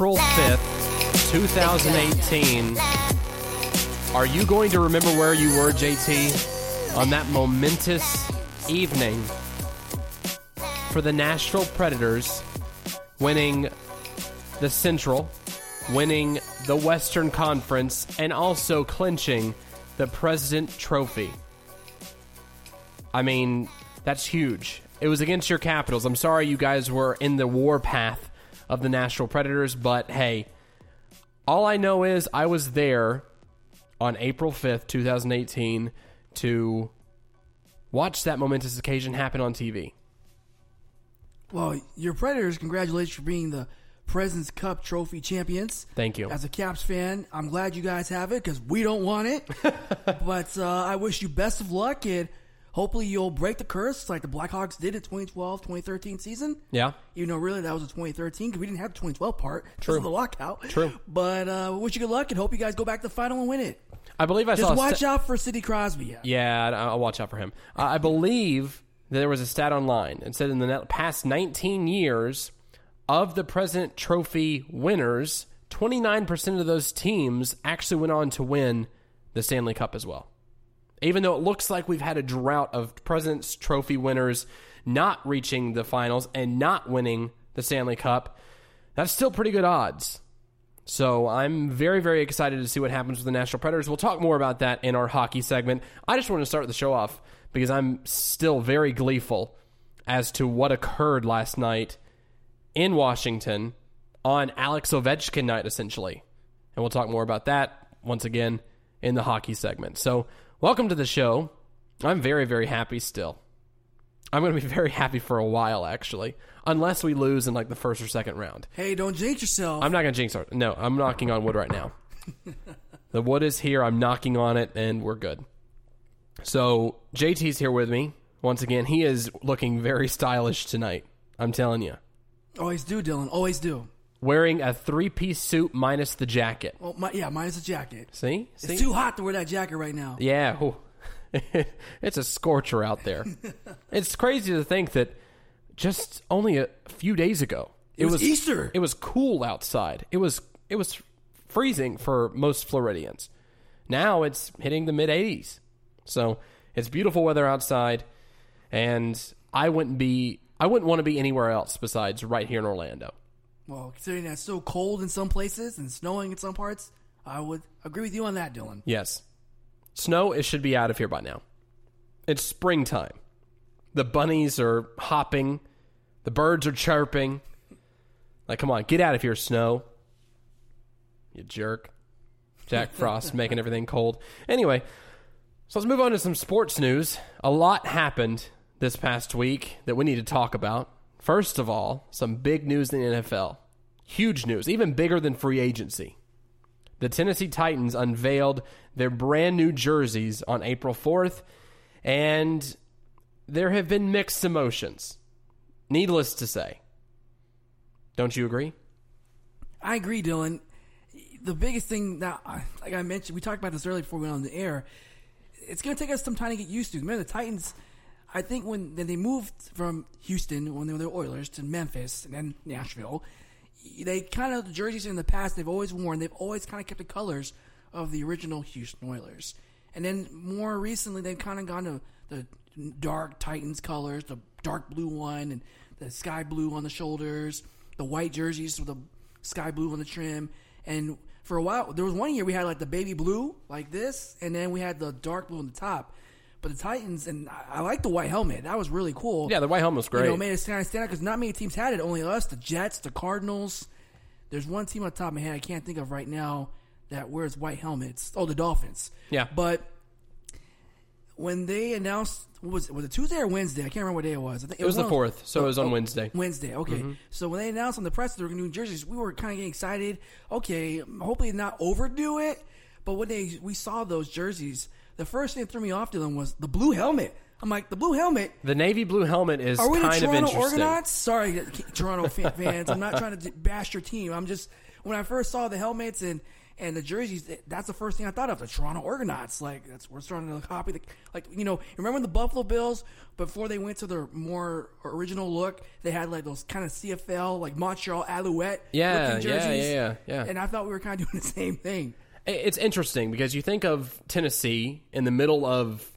April 5th, 2018. Are you going to remember where you were, JT, on that momentous evening for the Nashville Predators winning the Central, winning the Western Conference, and also clinching the President Trophy? I mean, that's huge. It was against your Capitals. I'm sorry you guys were in the war path of the Nashville Predators, but hey, all I know is I was there on April 5th, 2018 to watch that momentous occasion happen on TV. Well, your Predators, congratulations for being the President's Cup Trophy champions. Thank you. As a Caps fan, I'm glad you guys have it because we don't want it. but uh, I wish you best of luck and hopefully you'll break the curse like the Blackhawks did in 2012 2013 season. Yeah. Even though really that was a 2013 because we didn't have the 2012 part because True. of the lockout. True. But uh, wish you good luck and hope you guys go back to the final and win it. I believe I Just saw watch sta- out for Sidney Crosby. Yeah, I- I'll watch out for him. Uh, I believe that there was a stat online. It said in the past 19 years of the President Trophy winners, 29% of those teams actually went on to win the Stanley Cup as well. Even though it looks like we've had a drought of President's Trophy winners not reaching the finals and not winning the Stanley Cup, that's still pretty good odds. So I'm very, very excited to see what happens with the Nashville Predators. We'll talk more about that in our hockey segment. I just want to start the show off because I'm still very gleeful as to what occurred last night in Washington on Alex Ovechkin night, essentially. And we'll talk more about that once again in the hockey segment. So, welcome to the show. I'm very, very happy still. I'm going to be very happy for a while, actually, unless we lose in like the first or second round. Hey, don't jinx yourself. I'm not going to jinx it. No, I'm knocking on wood right now. the wood is here. I'm knocking on it, and we're good. So JT's here with me once again. He is looking very stylish tonight. I'm telling you, Always do, Dylan. Always do. Wearing a three-piece suit minus the jacket. Oh, well, my, yeah, minus the jacket. See, see, It's too hot to wear that jacket right now. yeah. it's a scorcher out there. it's crazy to think that just only a few days ago It was Easter. It was cool outside. It was it was freezing for most Floridians. Now it's hitting the mid 80s. So it's beautiful weather outside, and I wouldn't be I wouldn't want to be anywhere else besides right here in Orlando. Well, considering that it's so cold in some places and snowing in some parts, I would agree with you on that, Dylan. Yes, snow it should be out of here by now. It's springtime. The bunnies are hopping. The birds are chirping. Like, come on, get out of here, snow. You jerk. Jack Frost making everything cold. Anyway, so let's move on to some sports news. A lot happened this past week that we need to talk about. First of all, some big news in the NFL. Huge news, even bigger than free agency. The Tennessee Titans unveiled their brand new jerseys on April 4th, and there have been mixed emotions. Needless to say. Don't you agree? I agree, Dylan. The biggest thing that, like I mentioned, we talked about this earlier before we went on the air. It's going to take us some time to get used to. Remember, the Titans. I think when, they moved from Houston when they were the Oilers to Memphis and then Nashville, they kind of the jerseys in the past they've always worn. They've always kind of kept the colors of the original Houston Oilers, and then more recently they've kind of gone to the dark Titans colors, the dark blue one and the sky blue on the shoulders, the white jerseys with the sky blue on the trim, and for a while there was one year we had like the baby blue like this, and then we had the dark blue on the top. But the Titans and I, I like the white helmet. That was really cool. Yeah, the white helmet was great. You know, made it kind of stand out because not many teams had it. Only us, the Jets, the Cardinals. There's one team on top of my head I can't think of right now that wears white helmets. Oh, the Dolphins. Yeah. But when they announced, what was it? Was it Tuesday or Wednesday? I can't remember what day it was. I think It was the fourth, so it was on oh, Wednesday. Wednesday, okay. Mm-hmm. So when they announced on the press that they were going to do jerseys, we were kind of getting excited. Okay, hopefully not overdo it. But when they we saw those jerseys, the first thing that threw me off to them was the blue helmet. I'm like, the blue helmet. The navy blue helmet is Are we the kind Toronto. Argonauts? Sorry, Toronto fans. I'm not trying to bash your team. I'm just when I first saw the helmets and And the jerseys, that's the first thing I thought of. The Toronto Argonauts, like that's we're starting to copy the like you know. Remember the Buffalo Bills before they went to their more original look? They had like those kind of CFL like Montreal Alouette Yeah, looking yeah, yeah, yeah, yeah. And I thought we were kind of doing the same thing. It's interesting because you think of Tennessee in the middle of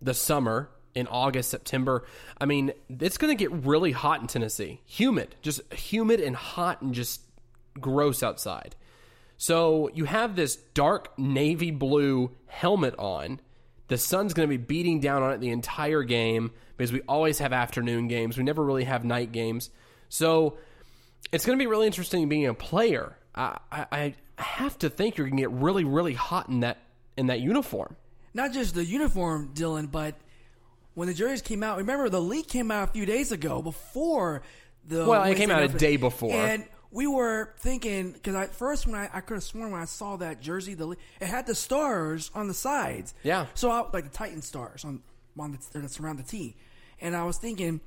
the summer in August, September. I mean, it's going to get really hot in Tennessee. Humid, just humid and hot and just gross outside. So you have this dark navy blue helmet on. The sun's going to be beating down on it the entire game because we always have afternoon games. We never really have night games. So it's going to be really interesting being a player. I, I, I have to think you're going to get really, really hot in that in that uniform. Not just the uniform, Dylan, but when the jerseys came out. Remember, the leak came out a few days ago before the. Well, it came out a day before. and we were thinking because at first when I, I could have sworn when I saw that jersey, the it had the stars on the sides. Yeah. So I, like the Titan stars on on the that surround the T, and I was thinking,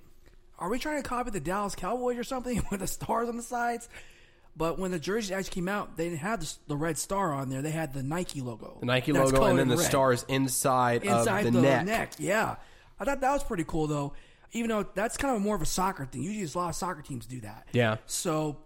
are we trying to copy the Dallas Cowboys or something with the stars on the sides? But when the jerseys actually came out, they didn't have the, the red star on there. They had the Nike logo. The Nike That's logo and then the red stars inside, inside of the, the, neck. Yeah, I thought that was pretty cool though. Even though that's kind of more of a soccer thing. Usually, a lot of soccer teams do that. Yeah. So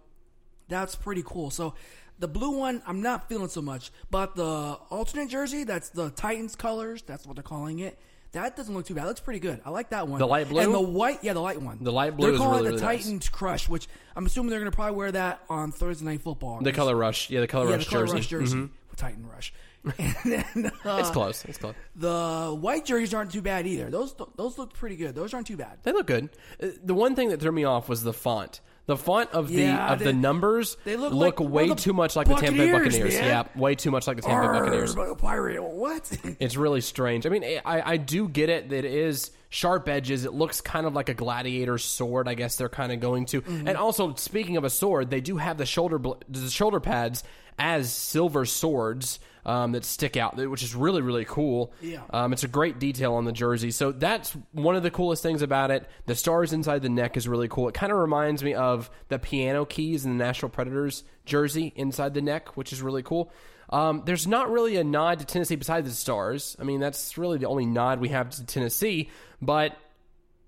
that's pretty cool. So the blue one, I'm not feeling so much, but the alternate jersey, that's the Titans colors. That's what they're calling it. That doesn't look too bad. It looks pretty good. I like that one. The light blue? and the white. Yeah, the light one. The light blue They're is calling really, it the really nice. Titans Crush, which I'm assuming they're going to probably wear that on Thursday Night Football. The color rush, yeah, the color yeah, rush the color jersey. rush jersey, Mhm. Titan Rush. then uh, It's close. It's close. the white jerseys aren't too bad either. Those those look pretty good. Those aren't too bad. They look good. Uh, The one thing that threw me off was the font. The font of the Yeah, of they- the numbers they look look like- way well, too much like the Tampa Bay Buccaneers, Buccaneers. man. Yeah, way too much like the Tampa Bay Buccaneers. Arr, pirate. What? It's really strange. I mean, I, I do get it that it is sharp edges. It looks kind of like a gladiator sword. I guess they're kind of going to. Mm-hmm. And also, speaking of a sword, they do have the shoulder bl- the shoulder pads as silver swords um, that stick out, which is really really cool. Yeah. Um, it's a great detail on the jersey. So that's one of the coolest things about it. The stars inside the neck is really cool. It kind of reminds me of the piano keys in the Nashville Predators jersey inside the neck, which is really cool. Um, there's not really a nod to Tennessee besides the stars. I mean, that's really the only nod we have to Tennessee. But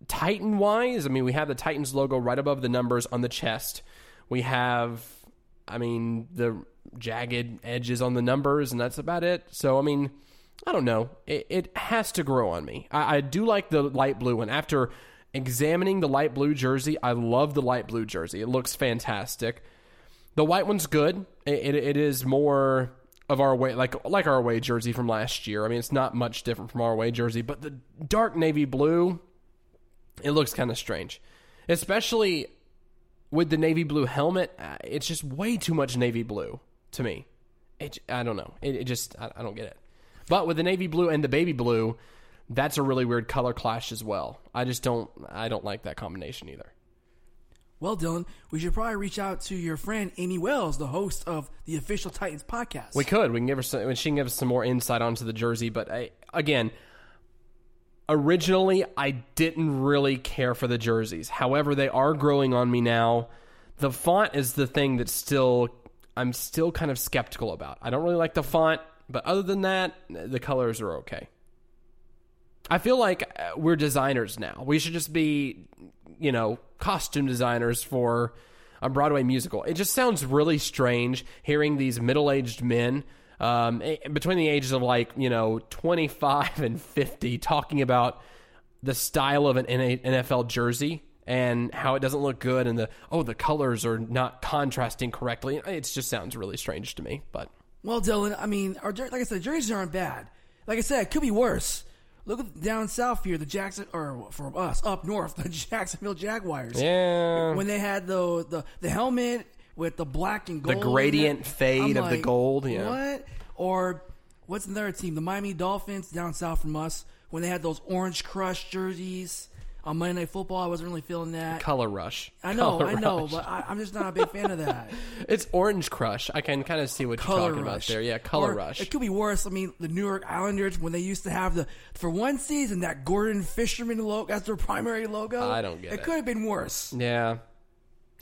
Titan wise, I mean, we have the Titans logo right above the numbers on the chest. We have, I mean, the jagged edges on the numbers, and that's about it. So, I mean, I don't know. It, it has to grow on me. I, I do like the light blue one. After examining the light blue jersey, I love the light blue jersey. It looks fantastic. The white one's good. It, it, it is more of our way, like like our away jersey from last year. I mean, it's not much different from our away jersey, but the dark navy blue, it looks kind of strange, especially with the navy blue helmet. uh, It's just way too much navy blue to me. It, I don't know. It, it just I, I don't get it. But with the navy blue and the baby blue, that's a really weird color clash as well. I just don't I don't like that combination either. well, Dylan, we should probably reach out to your friend Amy Wells, the host of the official Titans podcast. We could. We can give her some. She can give us some more insight onto the jersey. But I, again, originally I didn't really care for the jerseys. However, they are growing on me now. The font is the thing that's still I'm still kind of skeptical about. I don't really like the font, but other than that, the colors are okay. I feel like uh, we're designers now. We should just be, you know, costume designers for a Broadway musical. It just sounds really strange hearing these middle aged men um, between the ages of like, you know, 25 and 50 talking about the style of an NFL jersey and how it doesn't look good and the, oh, the colors are not contrasting correctly. It just sounds really strange to me, but. Well, Dylan, I mean, our, like I said, jerseys aren't bad. Like I said, it could be worse. Look at down south here, the Jackson, or for us up north, the Jacksonville Jaguars. Yeah. When they had the the, the helmet with the black and gold, in gradient fade I'm of the like, gold, yeah. What? Or what's another team? The Miami Dolphins down south from us when they had those orange crush jerseys on Monday Night Football. I wasn't really feeling that. Color rush. I know, Color I know, rush. but I, I'm just not a big fan of that. It's Orange Crush. I can kind of see what you're Color talking about there. Yeah, Color Or Rush. It could be worse. I mean, the New York Islanders when they used to have the for one season that Gordon Fisherman logo as their primary logo. I don't get it. It could have been worse. Yeah.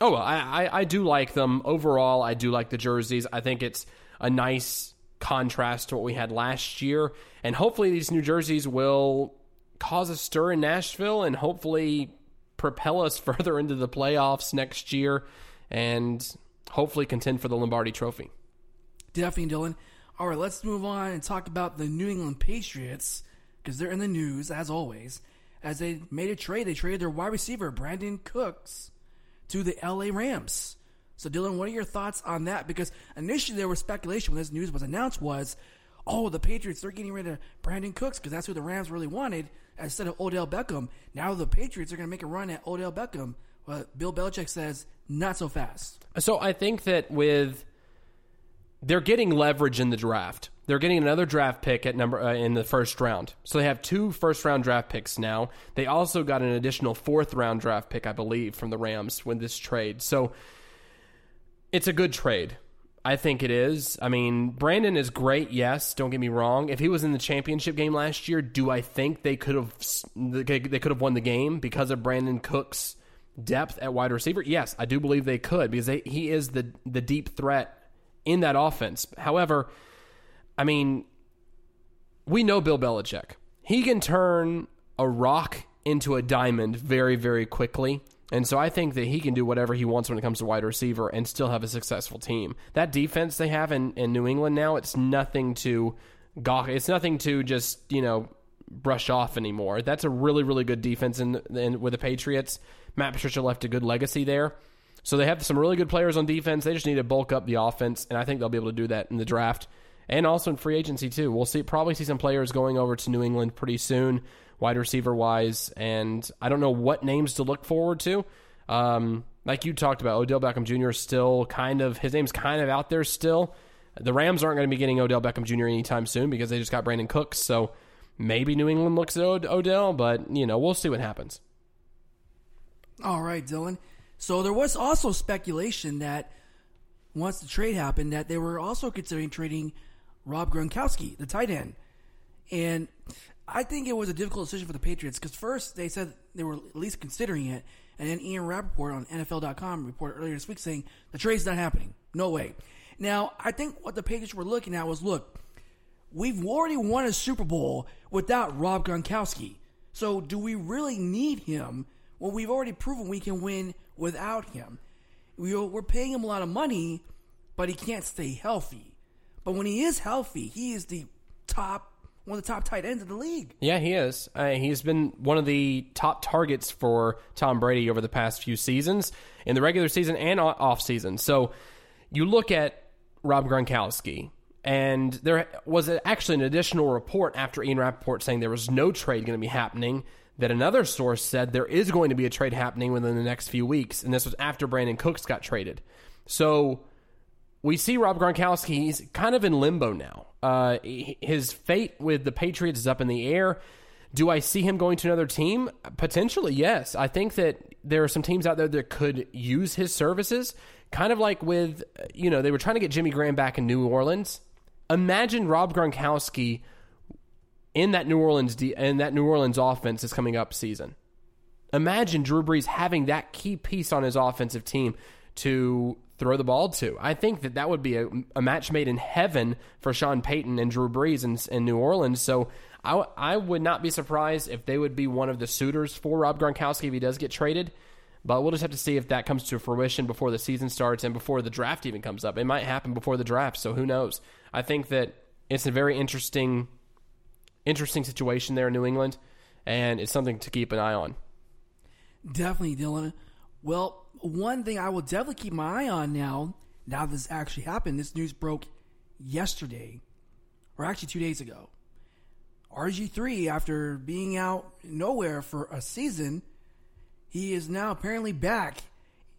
Oh, well, I, I I do like them overall. I do like the jerseys. I think it's a nice contrast to what we had last year. And hopefully, these new jerseys will cause a stir in Nashville and hopefully propel us further into the playoffs next year and hopefully contend for the Lombardi Trophy. Definitely, Dylan. All right, let's move on and talk about the New England Patriots because they're in the news as always. As they made a trade, they traded their wide receiver Brandin Cooks to the LA Rams. So, Dylan, what are your thoughts on that? Because initially there was speculation when this news was announced was, oh, the Patriots they're getting rid of Brandin Cooks because that's who the Rams really wanted instead of Odell Beckham. Now the Patriots are going to make a run at Odell Beckham. But Bill Belichick says not so fast. So I think that with they're getting leverage in the draft. They're getting another draft pick at number uh, in the first round. So they have two first round draft picks now. They also got an additional fourth round draft pick, I believe, from the Rams with this trade. So it's a good trade. I think it is. I mean, Brandin is great. Yes, don't get me wrong. If he was in the championship game last year, do I think they could have they could have won the game because of Brandin Cook's depth at wide receiver? Yes, I do believe they could because they, he is the the deep threat in that offense. However, I mean, we know Bill Belichick. He can turn a rock into a diamond very, very quickly. And so I think that he can do whatever he wants when it comes to wide receiver and still have a successful team. That defense they have in, in New England now, it's nothing to gawk. It's nothing to just, you know, brush off anymore. That's a really, really good defense in, in with the Patriots. Matt Patricia left a good legacy there. So they have some really good players on defense. They just need to bulk up the offense, and I think they'll be able to do that in the draft and also in free agency too. We'll see probably see some players going over to New England pretty soon wide receiver wise, and I don't know what names to look forward to. Um, like you talked about, Odell Beckham Jr. is still kind of his name's kind of out there still. The Rams aren't going to be getting Odell Beckham Jr. anytime soon because they just got Brandin Cooks. So maybe New England looks at Odell, but you know we'll see what happens. All right, Dylan. So there was also speculation that once the trade happened, that they were also considering trading Rob Gronkowski, the tight end, and I think it was a difficult decision for the Patriots because first they said they were at least considering it, and then Ian Rapoport on NFL.com reported earlier this week saying the trade's not happening. No way. Now, I think what the Patriots were looking at was look, we've already won a Super Bowl without Rob Gronkowski. So do we really need him when we've already proven we can win without him? We're paying him a lot of money, but he can't stay healthy. But when he is healthy, he is the top one of the top tight ends in the league. Yeah, he is. Uh, he's been one of the top targets for Tom Brady over the past few seasons in the regular season and off season. So you look at Rob Gronkowski, and there was actually an additional report after Ian Rapoport saying there was no trade going to be happening. That another source said there is going to be a trade happening within the next few weeks, and this was after Brandin Cooks got traded. So we see Rob Gronkowski. He's kind of in limbo now. Uh, his fate with the Patriots is up in the air. Do I see him going to another team? Potentially, yes. I think that there are some teams out there that could use his services. Kind of like with, you know, they were trying to get Jimmy Graham back in New Orleans. Imagine Rob Gronkowski in that New Orleans in that New Orleans offense is coming up season. Imagine Drew Brees having that key piece on his offensive team to throw the ball to. I think that that would be a, a match made in heaven for Sean Payton and Drew Brees in, in New Orleans. So I, I would not be surprised if they would be one of the suitors for Rob Gronkowski if he does get traded. But we'll just have to see if that comes to fruition before the season starts and before the draft even comes up. It might happen before the draft, so who knows? I think that it's a very interesting, interesting situation there in New England, and it's something to keep an eye on. Definitely, Dylan. Well, one thing I will definitely keep my eye on now, now this actually happened, this news broke yesterday, or actually two days ago. RG3, after being out nowhere for a season, he is now apparently back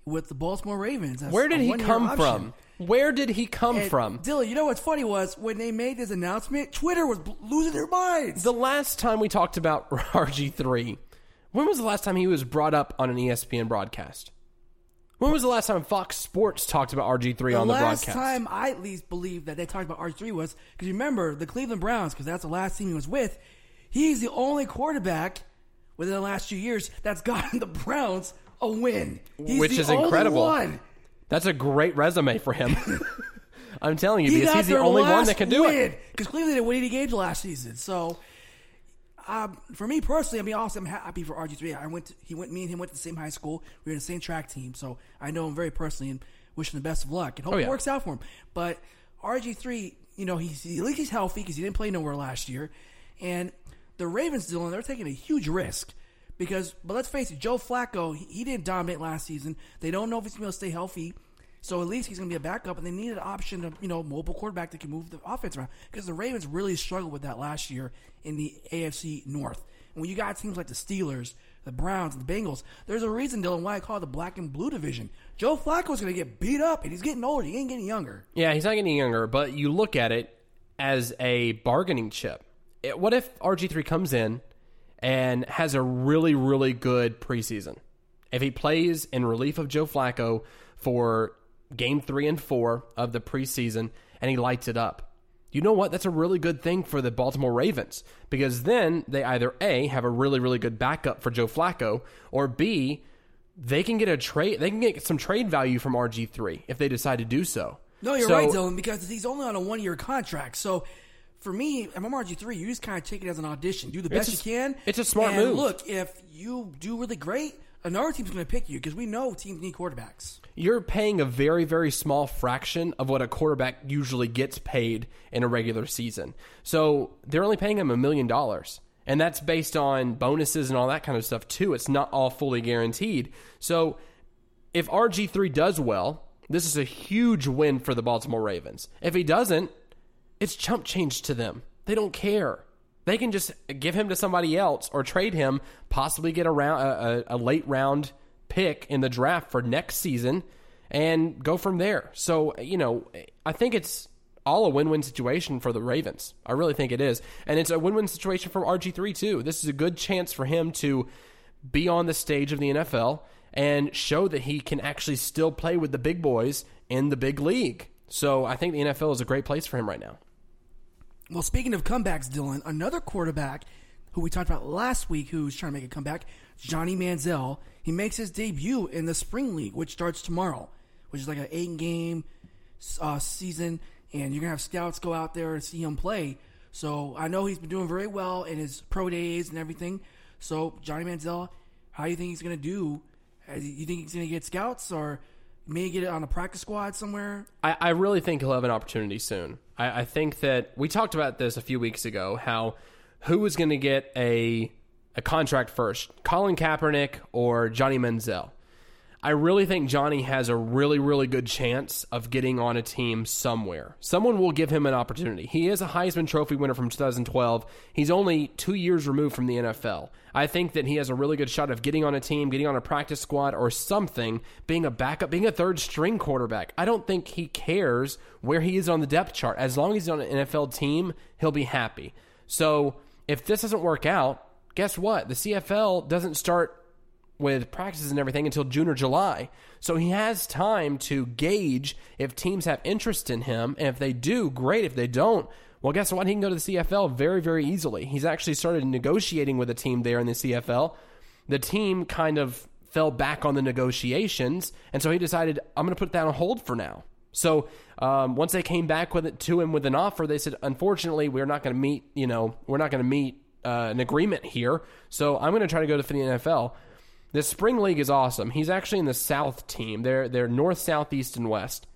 with the Baltimore Ravens. Where did he come option. from? Where did he come and from? Dylan, you know what's funny was when they made this announcement, Twitter was losing their minds. The last time we talked about RG3, when was the last time he was brought up on an ESPN broadcast? When was the last time Fox Sports talked about RG3 the on the broadcast? The last time I at least believe that they talked about RG3 was because remember the Cleveland Browns because that's the last team he was with. He's the only quarterback within the last few years that's gotten the Browns a win. He's Which is incredible. One. That's a great resume for him. I'm telling you, He because he's the only one that can do win, it. Because Cleveland didn't win 80 games last season. So, um, for me personally, I mean, also I'm happy for RG3. I went, to, he went, me and him went to the same high school. We were in the same track team, so I know him very personally and wish him the best of luck and hope Oh, yeah. it works out for him. But RG3, you know, he's at least he's healthy because he didn't play nowhere last year, and the Ravens, Dylan, they're taking a huge risk. Because, but let's face it, Joe Flacco, he, he didn't dominate last season. They don't know if he's going to stay healthy. So at least he's going to be a backup, and they need an option of you know mobile quarterback that can move the offense around because the Ravens really struggled with that last year in the AFC North. And when you got teams like the Steelers, the Browns, the Bengals, there's a reason, Dylan, why I call it the black and blue division. Joe Flacco's going to get beat up, and he's getting older. He ain't getting younger. Yeah, he's not getting younger, but you look at it as a bargaining chip. It- what if RG3 comes in and has a really, really good preseason? If he plays in relief of Joe Flacco for game three and four of the preseason and he lights it up, you know what? That's a really good thing for the Baltimore Ravens because then they either A, have a really, really good backup for Joe Flacco, or B, they can get a trade. They can get some trade value from RG3 if they decide to do so. No, you're So- right, Dylan, because he's only on a one year contract. So for me, if I'm RG3, you just kind of take it as an audition. Do the best a- you can. it's a smart and move. Look, if you do really great, another team's going to pick you because we know teams need quarterbacks. You're paying a very, very small fraction of what a quarterback usually gets paid in a regular season. So they're only paying him a million dollars. And that's based on bonuses and all that kind of stuff, too. It's not all fully guaranteed. So if RG3 does well, this is a huge win for the Baltimore Ravens. If he doesn't, it's chump change to them. They don't care. They can just give him to somebody else or trade him, possibly get a, round, a, a, a late round pick in the draft for next season and go from there. So, you know, I think it's all a win win situation for the Ravens. I really think it is. And it's a win win situation for RG3, too. This is a good chance for him to be on the stage of the NFL and show that he can actually still play with the big boys in the big league. So I think the NFL is a great place for him right now. Well, speaking of comebacks, Dylan, another quarterback who we talked about last week who's trying to make a comeback, Johnny Manziel. He makes his debut in the Spring League, which starts tomorrow, which is like an eight game uh, season, and you're going to have scouts go out there and see him play. So I know he's been doing very well in his pro days and everything. So, Johnny Manziel, how do you think he's going to do? Uh, You think he's going to get scouts or maybe get it on a practice squad somewhere? I, I really think he'll have an opportunity soon. I, I think that we talked about this a few weeks ago how who is going to get a a contract first, Colin Kaepernick or Johnny Manziel. I really think Johnny has a really, really good chance of getting on a team somewhere. Someone will give him an opportunity. He is a Heisman Trophy winner from 2012. He's only two years removed from the NFL. I think that he has a really good shot of getting on a team, getting on a practice squad, or something, being a backup, being a third string quarterback. I don't think he cares where he is on the depth chart. As long as he's on an NFL team, he'll be happy. So if this doesn't work out, guess what? The CFL doesn't start with practices and everything until June or July. So he has time to gauge if teams have interest in him. And if they do, great. If they don't, well, guess what? He can go to the CFL very, very easily. He's actually started negotiating with a team there in the CFL. The team kind of fell back on the negotiations. And so he decided, I'm going to put that on hold for now. So um, once they came back with it to him with an offer, they said, unfortunately, we're not going to meet, you know, we're not going to meet uh, an agreement here. So I'm going to try to go to the NFL. The spring league is awesome. He's actually in the South team. They're they're North, South, East, and West.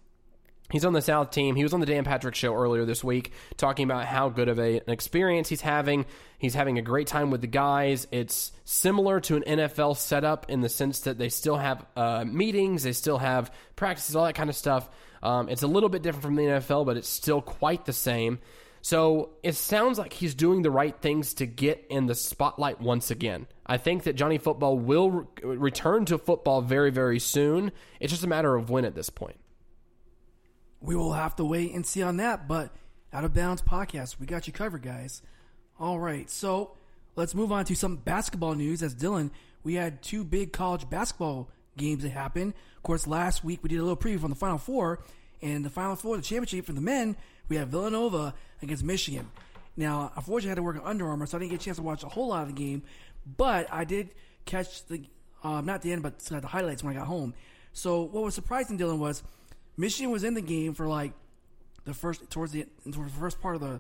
He's on the South team. He was on the Dan Patrick show earlier this week talking about how good of a, an experience he's having. He's having a great time with the guys. It's similar to an NFL setup in the sense that they still have uh, meetings, they still have practices, all that kind of stuff. Um, it's a little bit different from the NFL, but it's still quite the same. So it sounds like he's doing the right things to get in the spotlight once again. I think that Johnny Football will re- return to football very, very soon. It's just a matter of when at this point. We will have to wait and see on that, but out of bounds podcast, we got you covered, guys. All right, so let's move on to some basketball news. As Dylan, we had two big college basketball games that happened. Of course, last week we did a little preview from the Final Four, and the Final Four, the championship for the men, we had Villanova against Michigan. Now, unfortunately, I had to work at Under Armour, so I didn't get a chance to watch a whole lot of the game, but I did catch the um, not the end, but the highlights when I got home. So what was surprising, Dylan, was Michigan was in the game for like the first towards the towards the first part of the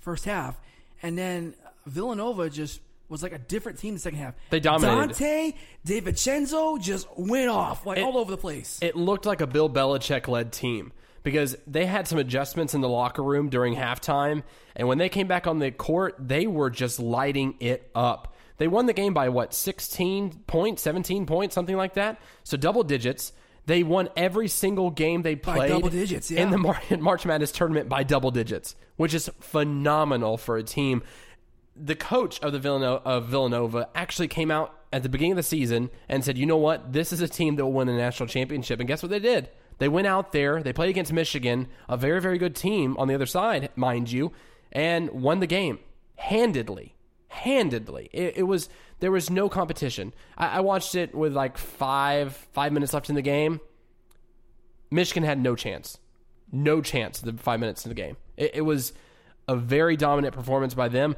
first half, and then Villanova just was like a different team the second half. They dominated. Donte DiVincenzo just went off like It- all over the place. It looked like a Bill Belichick led team because they had some adjustments in the locker room during halftime. And when they came back on the court, they were just lighting it up. They won the game by what, 16 points, 17 points, something like that? So double digits. They won every single game they played double digits, yeah. in the Mar- March Madness tournament by double digits, which is phenomenal for a team the coach of the Villanova, of Villanova actually came out at the beginning of the season and said, "You know what? This is a team that will win a national championship." And guess what they did? They went out there, they played against Michigan, a very very good team on the other side, mind you, and won the game handedly. Handedly, it, it was there was no competition. I, I watched it with like five five minutes left in the game. Michigan had no chance. No chance the five minutes in the game. It, it was a very dominant performance by them.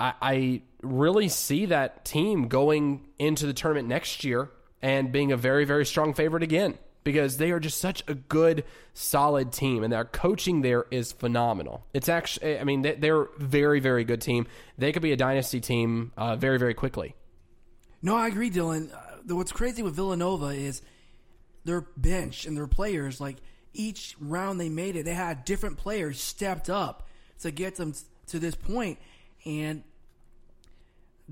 I, I really see that team going into the tournament next year and being a very, very strong favorite again because they are just such a good, solid team, and their coaching there is phenomenal. It's actually, I mean, they- they're very, very good team. They could be a dynasty team uh, very, very quickly. No, I agree, Dylan. Uh, what's crazy with Villanova is their bench and their players. Like each round they made it, they had different players stepped up to get them to this point. And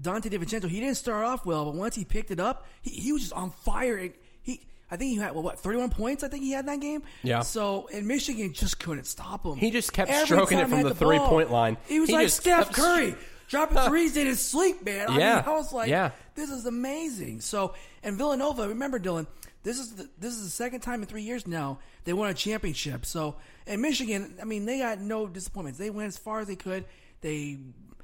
Donte DiVincenzo, he didn't start off well, but once he picked it up, he, he was just on fire. He, I think he had well, what thirty one points. I think he had that game. Yeah. So and Michigan just couldn't stop him. He just kept Every stroking it from he the had ball, three-point line. He was He like Steph Curry. Dropping threes in his sleep, man. I Yeah. mean, I was like, Yeah. this is amazing. So, and Villanova, remember, Dylan, this is the, this is the second time in three years now they won a championship. So, and Michigan, I mean, they got no disappointments. They went as far as they could. They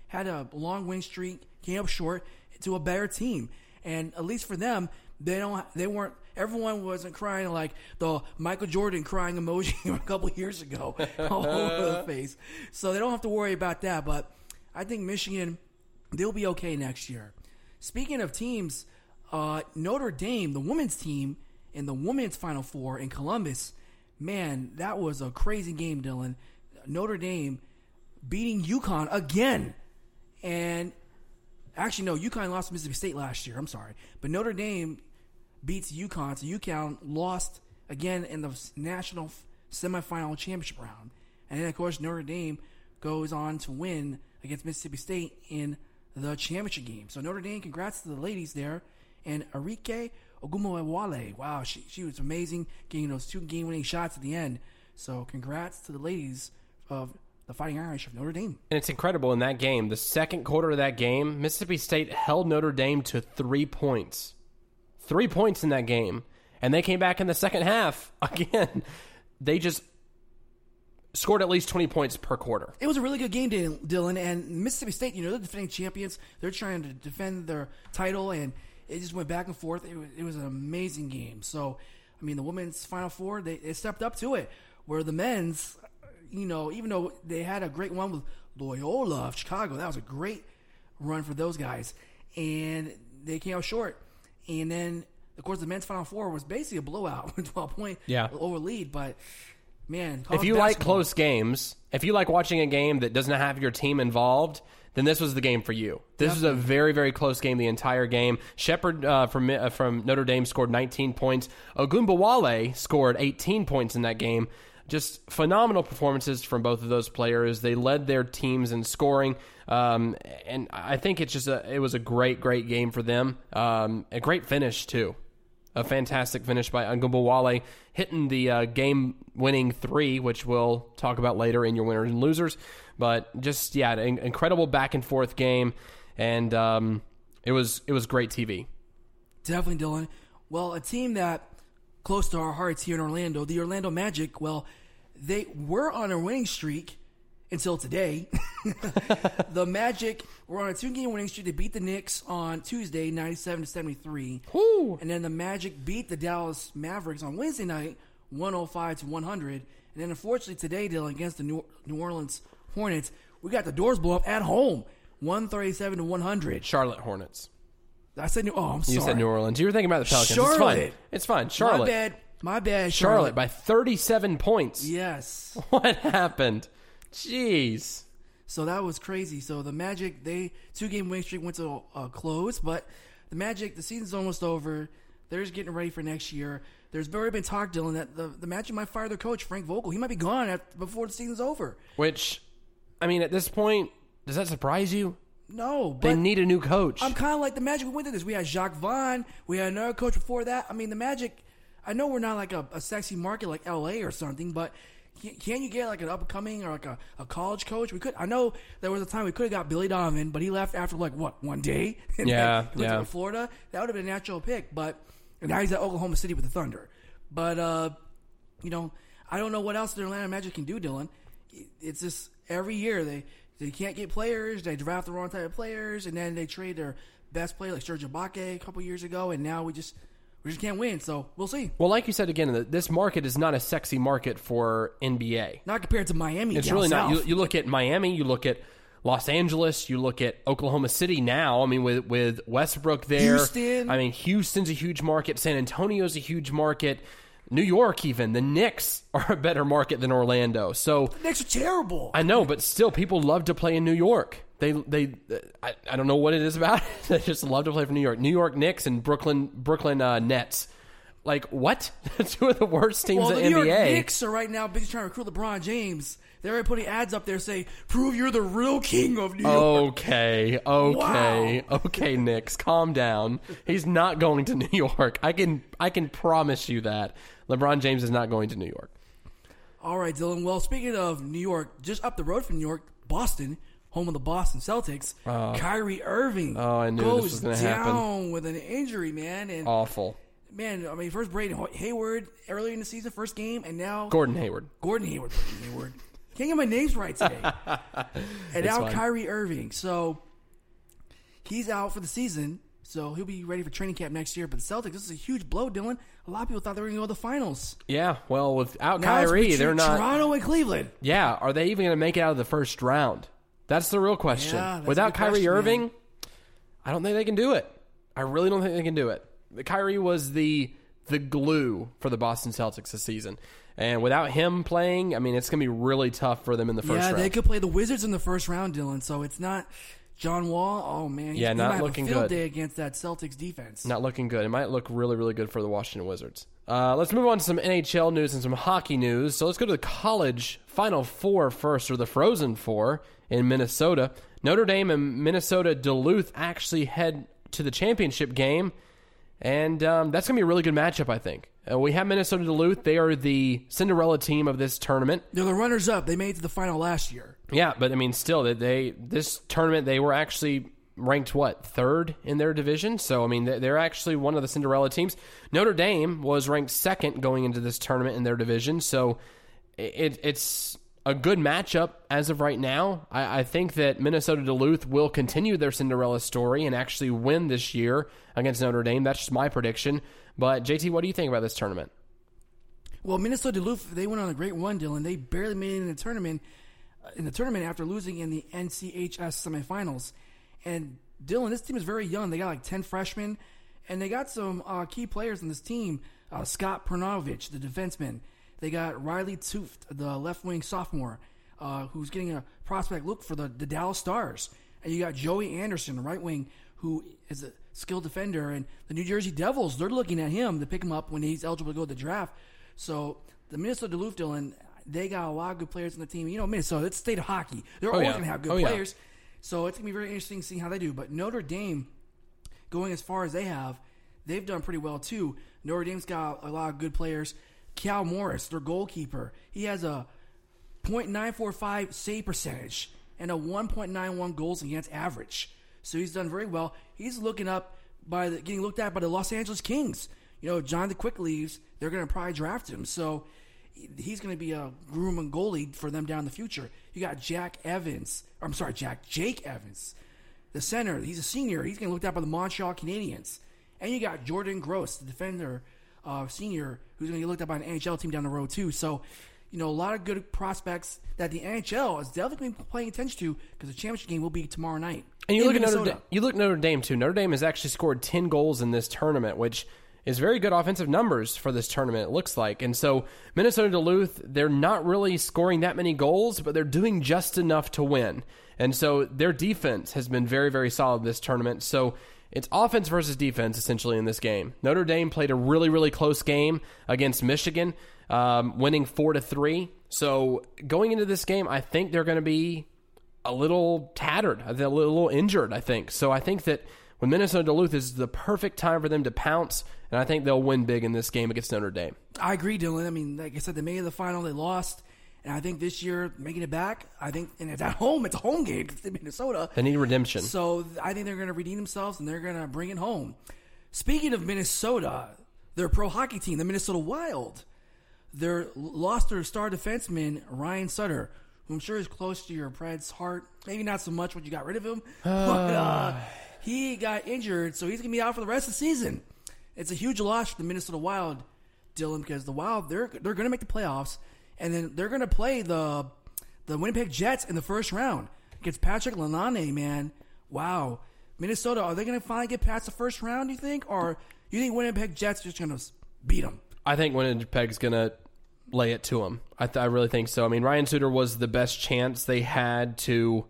had a long win streak, came up short to a better team, and at least for them, they don't. They weren't. Everyone wasn't crying like the Michael Jordan crying emoji a couple years ago all over the face. So they don't have to worry about that. But I think Michigan, they'll be okay next year. Speaking of teams, uh, Notre Dame, the women's team in the women's Final Four in Columbus, man, that was a crazy game, Dylan. Notre Dame beating UConn again, and actually no, UConn lost to Mississippi State last year. I'm sorry, but Notre Dame beats UConn. So UConn lost again in the national semifinal championship round, and then of course Notre Dame goes on to win against Mississippi State in the championship game. So Notre Dame, congrats to the ladies there, and Arike Ogunbowale. Wow, she she was amazing, getting those two game-winning shots at the end. So congrats to the ladies of the Fighting Irish of Notre Dame. And it's incredible in that game. The second quarter of that game, Mississippi State held Notre Dame to three points. Three points in that game. And they came back in the second half again. They just scored at least 20 points per quarter. It was a really good game, Dylan. And Mississippi State, you know, they're defending champions. They're trying to defend their title, and it just went back and forth. It was, it was an amazing game. So, I mean, the women's Final Four, they, they stepped up to it. Where the men's, you know, even though they had a great one with Loyola of Chicago, that was a great run for those guys. And they came out short. And then, of course, the men's Final Four was basically a blowout with 12 point Yeah. over lead. But, man, If you like close games, if you like watching a game that doesn't have your team involved, then this was the game for you. This was a very, very close game the entire game. Shepard uh, from uh, from Notre Dame scored 19 points. Ogunbowale scored 18 points in that game. Just phenomenal performances from both of those players. They led their teams in scoring, um, and I think it's just a, it was a great, great game for them. Um, a great finish too a fantastic finish by Ogunbowale, hitting the uh, game-winning three, which we'll talk about later in your winners and losers. But just yeah, an incredible back and forth game, and um, it was it was great TV. Definitely, Dylan. Well, a team that close to our hearts here in Orlando, the Orlando Magic. Well, they were on a winning streak until today. the Magic were on a two-game winning streak. They beat the Knicks on Tuesday, ninety-seven to seventy-three, Woo! and then the Magic beat the Dallas Mavericks on Wednesday night, one hundred five to one hundred. And then, unfortunately, today, Dylan against the New New Orleans Hornets, we got the doors blown up at home, one thirty-seven to one hundred. Charlotte Hornets. I said, New- "Oh, I'm sorry." You said New Orleans. You were thinking about the Pelicans. It's Charlotte. fine. It's fine. Charlotte. My bad. My bad, Charlotte Charlotte. by 37 points. Yes. What happened? Jeez. So that was crazy. So the Magic, they two game winning streak went to a close, but the Magic, the season's almost over. They're just getting ready for next year. There's already been talk, Dylan, that the, the Magic might fire their coach, Frank Vogel. He might be gone before the season's over. Which, I mean, at this point, does that surprise you? No, They need a new coach. I'm kind of like the Magic. We went through this. We had Jacque Vaughn. We had another coach before that. I mean, the Magic. I know we're not like a, a sexy market like L.A. or something, but can, can you get like an upcoming or like a, a college coach? We could. I know there was a time we could have got Billy Donovan, but he left after like what one day. And Yeah, yeah. to Florida. That would have been a natural pick, but and now he's at Oklahoma City with the Thunder. But uh, you know, I don't know what else the Atlanta Magic can do, Dylan. It's just every year they they can't get players. They draft the wrong type of players, and then they trade their best player like Serge Ibaka a couple years ago, and now we just we just can't win. So we'll see. well, like you said again, this market is not a sexy market for NBA. Not compared to Miami. It's really not. You, you look at Miami, you look at Los Angeles, you look at Oklahoma City now. I mean, with with Westbrook there, Houston. I mean, Houston's a huge market. San Antonio's a huge market. New York, even the Knicks are a better market than Orlando. So the Knicks are terrible. I know, but still, people love to play in New York. They they I, I don't know what it is about. it. they just love to play for New York. New York Knicks and Brooklyn Brooklyn uh, Nets. Like what? Two of the worst teams well, in the the New York NBA. Knicks are right now busy trying to recruit LeBron James. They're already putting ads up there saying, "Prove you're the real king of New York." Okay, okay, okay, Knicks, calm down. He's not going to New York. I can I can promise you that. LeBron James is not going to New York. All right, Dylan. Well, speaking of New York, just up the road from New York, Boston, home of the Boston Celtics, uh, Kyrie Irving Oh, I knew this goes was gonna down happen. with an injury, man. And Awful. man, I mean, first Braden Hayward earlier in the season, first game, and now Gordon Hayward. Gordon Hayward. Gordon Hayward. Can't get my names right today. and now fine. Kyrie Irving. So he's out for the season. So he'll be ready for training camp next year. But the Celtics, this is a huge blow, Dylan. A lot of people thought they were going to go to the finals. Yeah, well, without Now Kyrie, they're not. Toronto and Cleveland. Yeah, are they even going to make it out of the first round? That's the real question. Yeah, Without Kyrie question, Irving, man. I don't think they can do it. I really don't think they can do it. Kyrie was the the glue for the Boston Celtics this season, and without him playing, I mean, it's going to be really tough for them in the first yeah, round. they could play the Wizards in the first round, Dylan. So it's not John Wall. Oh man, he's- Yeah, not might have a looking field good. day against that Celtics defense. Not looking good. It might look really, really good for the Washington Wizards. Uh, let's move on to some NHL news and some hockey news. So let's go to the college Final Four first, or the Frozen Four in Minnesota. Notre Dame and Minnesota Duluth actually head to the championship game, and um, that's going to be a really good matchup, I think. Uh, we have Minnesota Duluth. They are the Cinderella team of this tournament. They're the runners up. They made it to the final last year. Yeah, but I mean, still, they, they this tournament they were actually ranked what third in their division. So I mean, they- they're actually one of the Cinderella teams. Notre Dame was ranked second going into this tournament in their division. So it, it's a good matchup as of right now. I, I think that Minnesota Duluth will continue their Cinderella story and actually win this year against Notre Dame. That's just my prediction. But JT, what do you think about this tournament? Well, Minnesota Duluth, they went on a great run, Dylan. They barely made it in the tournament in the tournament after losing in the NCHC semifinals. And Dylan, this team is very young. They got like ten freshmen, and they got some uh, key players in this team. Uh, Scott Perunovich, the defenseman. They got Riley Tufte, the left wing sophomore, uh, who's getting a prospect look for the, the Dallas Stars. And you got Joey Anderson, the right wing, who is a skilled defender. And the New Jersey Devils, they're looking at him to pick him up when he's eligible to go to the draft. So the Minnesota Duluth, Dylan, they got a lot of good players on the team. You know, Minnesota, it's state of hockey. They're oh, always yeah. going to have good Oh, yeah. players. So it's going to be very interesting to see how they do. But Notre Dame, going as far as they have, they've done pretty well too. Notre Dame's got a lot of good players. Cal Morris, their goalkeeper, he has a .945 save percentage and a 1.91 goals against average. So he's done very well. He's looking up by the, getting looked at by the Los Angeles Kings. You know, Jonathan Quick leaves, they're going to probably draft him. So he's going to be a groom and goalie for them down in the future. You got Jack Evans. I'm sorry, Jack Jake Evans, the center. He's a senior. He's getting looked at by the Montreal Canadiens. And you got Jordan Gross, the defender, uh, senior, who's going to get looked at by an NHL team down the road too. So, you know, a lot of good prospects that the NHL is definitely paying attention to because the championship game will be tomorrow night. And you look at Notre Dame, you look Notre Dame too. Notre Dame has actually scored ten goals in this tournament, which is very good offensive numbers for this tournament, it looks like. And so Minnesota Duluth, they're not really scoring that many goals, but they're doing just enough to win. And so their defense has been very, very solid this tournament. So it's offense versus defense essentially in this game. Notre Dame played a really, really close game against Michigan, um, winning four to three. So going into this game, I think they're going to be a little tattered, a little, a little injured. I think so. I think that when Minnesota Duluth is the perfect time for them to pounce, and I think they'll win big in this game against Notre Dame. I agree, Dylan. I mean, like I said, they made the final, they lost. And I think this year, making it back, I think, and it's at home, it's a home game because it's in Minnesota. They need redemption. So I think they're going to redeem themselves and they're going to bring it home. Speaking of Minnesota, their pro hockey team, the Minnesota Wild, they lost their star defenseman, Ryan Suter, who I'm sure is close to your Preds heart. Maybe not so much when you got rid of him, but uh, he got injured, so he's going to be out for the rest of the season. It's a huge loss for the Minnesota Wild, Dylan, because the Wild, they're, they're going to make the playoffs and then they're going to play the the Winnipeg Jets in the first round against Patrik Laine. Man, wow, Minnesota, are they going to finally get past the first round? Do you think, or you think Winnipeg Jets just going to beat them? I think Winnipeg's going to lay it to them. I, th- I really think so. I mean, Ryan Suter was the best chance they had to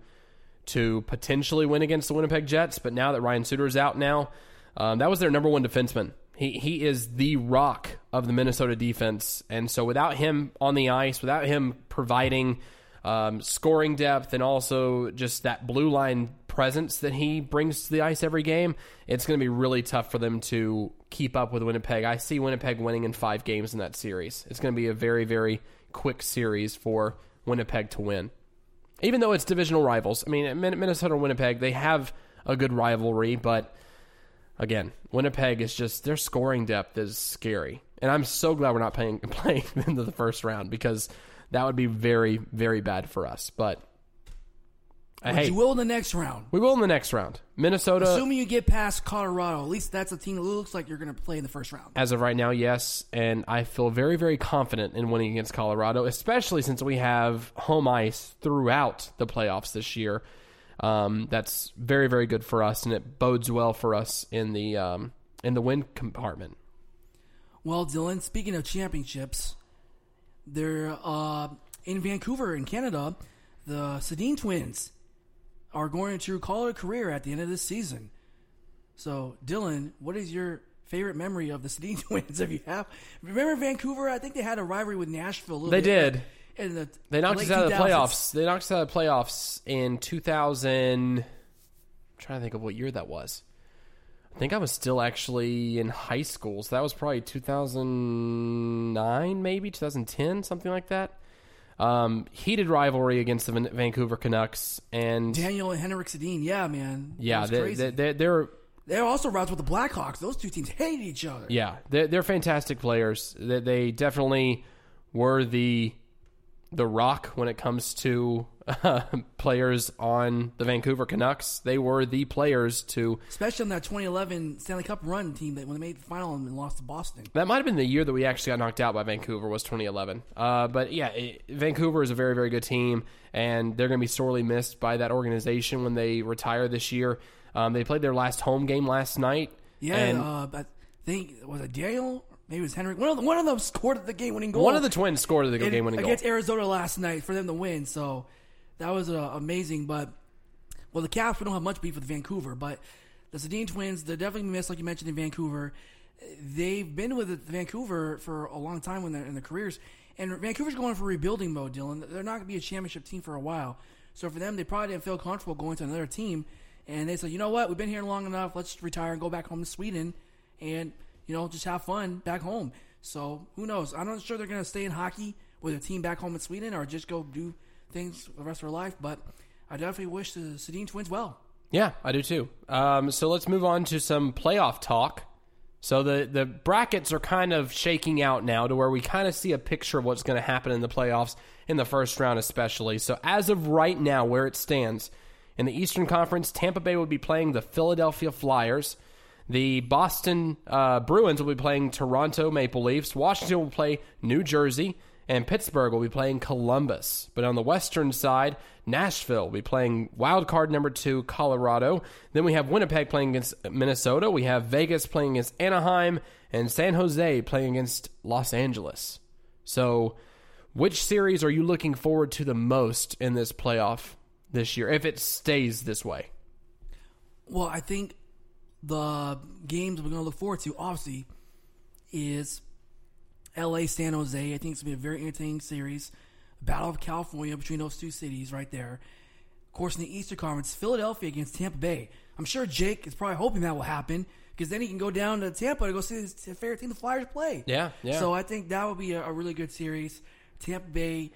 to potentially win against the Winnipeg Jets, but now that Ryan Suter is out now, um, that was their number one defenseman. He he is the rock of the Minnesota defense, and so without him on the ice, without him providing um, scoring depth and also just that blue line presence that he brings to the ice every game, it's going to be really tough for them to keep up with Winnipeg. I see Winnipeg winning in five games in that series. It's going to be a very very quick series for Winnipeg to win, even though it's divisional rivals. I mean, Minnesota and Winnipeg they have a good rivalry, but again, Winnipeg is just their scoring depth is scary, and I'm so glad we're not playing playing into the first round because that would be very very bad for us. But hey, you will in the next round. We will in the next round. Minnesota, assuming you get past Colorado, at least that's a team that looks like you're going to play in the first round. As of right now, yes, and I feel very very confident in winning against Colorado, especially since we have home ice throughout the playoffs this year. Um, that's very very good for us, and it bodes well for us in the um, in the win compartment. Well, Dylan, speaking of championships, they're uh, in Vancouver in Canada. The Sedin twins are going to call it a career at the end of this season. So, Dylan, what is your favorite memory of the Sedin twins? If you have, remember Vancouver? I think they had a rivalry with Nashville. they bit. did in the they knocked us out of the playoffs. They knocked us out of the playoffs in 2000. I'm trying to think of what year that was. I think I was still actually in high school, so that was probably 2009, maybe 2010, something like that. Um, heated rivalry against the Vancouver Canucks and Daniel and Henrik Sedin. Yeah, man. Yeah, they, they, they, they're they're also rivals with the Blackhawks. Those two teams hate each other. Yeah, they're, they're fantastic players. They, they definitely were the the rock when it comes to uh, players on the Vancouver Canucks. They were the players to, especially on that 2011 Stanley Cup run team that when they made the final and lost to Boston. That might have been the year that we actually got knocked out by Vancouver was 2011. Uh, but yeah, it, Vancouver is a very very good team, and they're going to be sorely missed by that organization when they retire this year. Um, they played their last home game last night. Yeah, and, uh, I think was it Daniel maybe it was Henrik. One of, them, one of them scored the game winning goal. One of the twins scored the game winning goal against Arizona last night for them to win. So that was uh, amazing. But well, the Caps we don't have much beef with Vancouver, but the Sedin twins they're definitely missed, like you mentioned in Vancouver. They've been with Vancouver for a long time in their in their careers, and Vancouver's going for rebuilding mode. Dylan, they're not going to be a championship team for a while. So for them, they probably didn't feel comfortable going to another team, and they said, you know what, we've been here long enough. Let's retire and go back home to Sweden, and you know, just have fun back home. So who knows? I'm not sure they're going to stay in hockey with a team back home in Sweden or just go do things the rest of their life. But I definitely wish the Sedin twins well. Yeah, I do too. Um, so let's move on to some playoff talk. So the the brackets are kind of shaking out now to where we kind of see a picture of what's going to happen in the playoffs in the first round, especially. So as of right now, where it stands in the Eastern Conference, Tampa Bay would be playing the Philadelphia Flyers. The Boston uh, Bruins will be playing Toronto Maple Leafs. Washington will play New Jersey. and Pittsburgh will be playing Columbus. But on the western side, Nashville will be playing wild card number two, Colorado. Then we have Winnipeg playing against Minnesota. We have Vegas playing against Anaheim, and San Jose playing against Los Angeles. So, which series are you looking forward to the most in this playoff this year, if it stays this way? Well, I think the games we're going to look forward to, obviously, is LA, San Jose. I think it's going to be a very entertaining series. Battle of California between those two cities right there. Of course, in the Eastern Conference, Philadelphia against Tampa Bay. I'm sure Jake is probably hoping that will happen because then he can go down to Tampa to go see his favorite team, the Flyers, play. Yeah, yeah. So I think that would be a, a really good series. Tampa Bay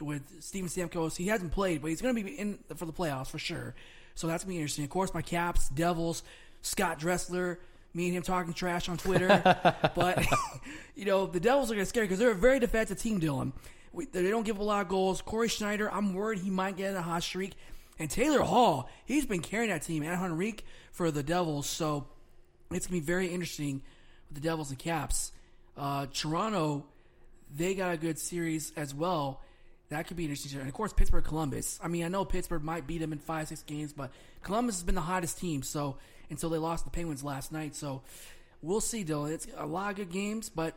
with Steven Stamkos. He hasn't played, but he's going to be in for the playoffs for sure. So that's going to be interesting. Of course, my Caps, Devils, Scott Dressler, me and him talking trash on Twitter. but, you know, the Devils are going to scare because they're a very defensive team, Dylan. We, they don't give a lot of goals. Cory Schneider, I'm worried he might get in a hot streak. And Taylor Hall, he's been carrying that team and Henrique for the Devils. So it's going to be very interesting with the Devils and Caps. Uh, Toronto, they got a good series as well. That could be interesting. And of course, Pittsburgh Columbus. I mean, I know Pittsburgh might beat them in five, six games, but Columbus has been the hottest team. So until they lost the Penguins last night. So we'll see, Dylan. It's a lot of good games, but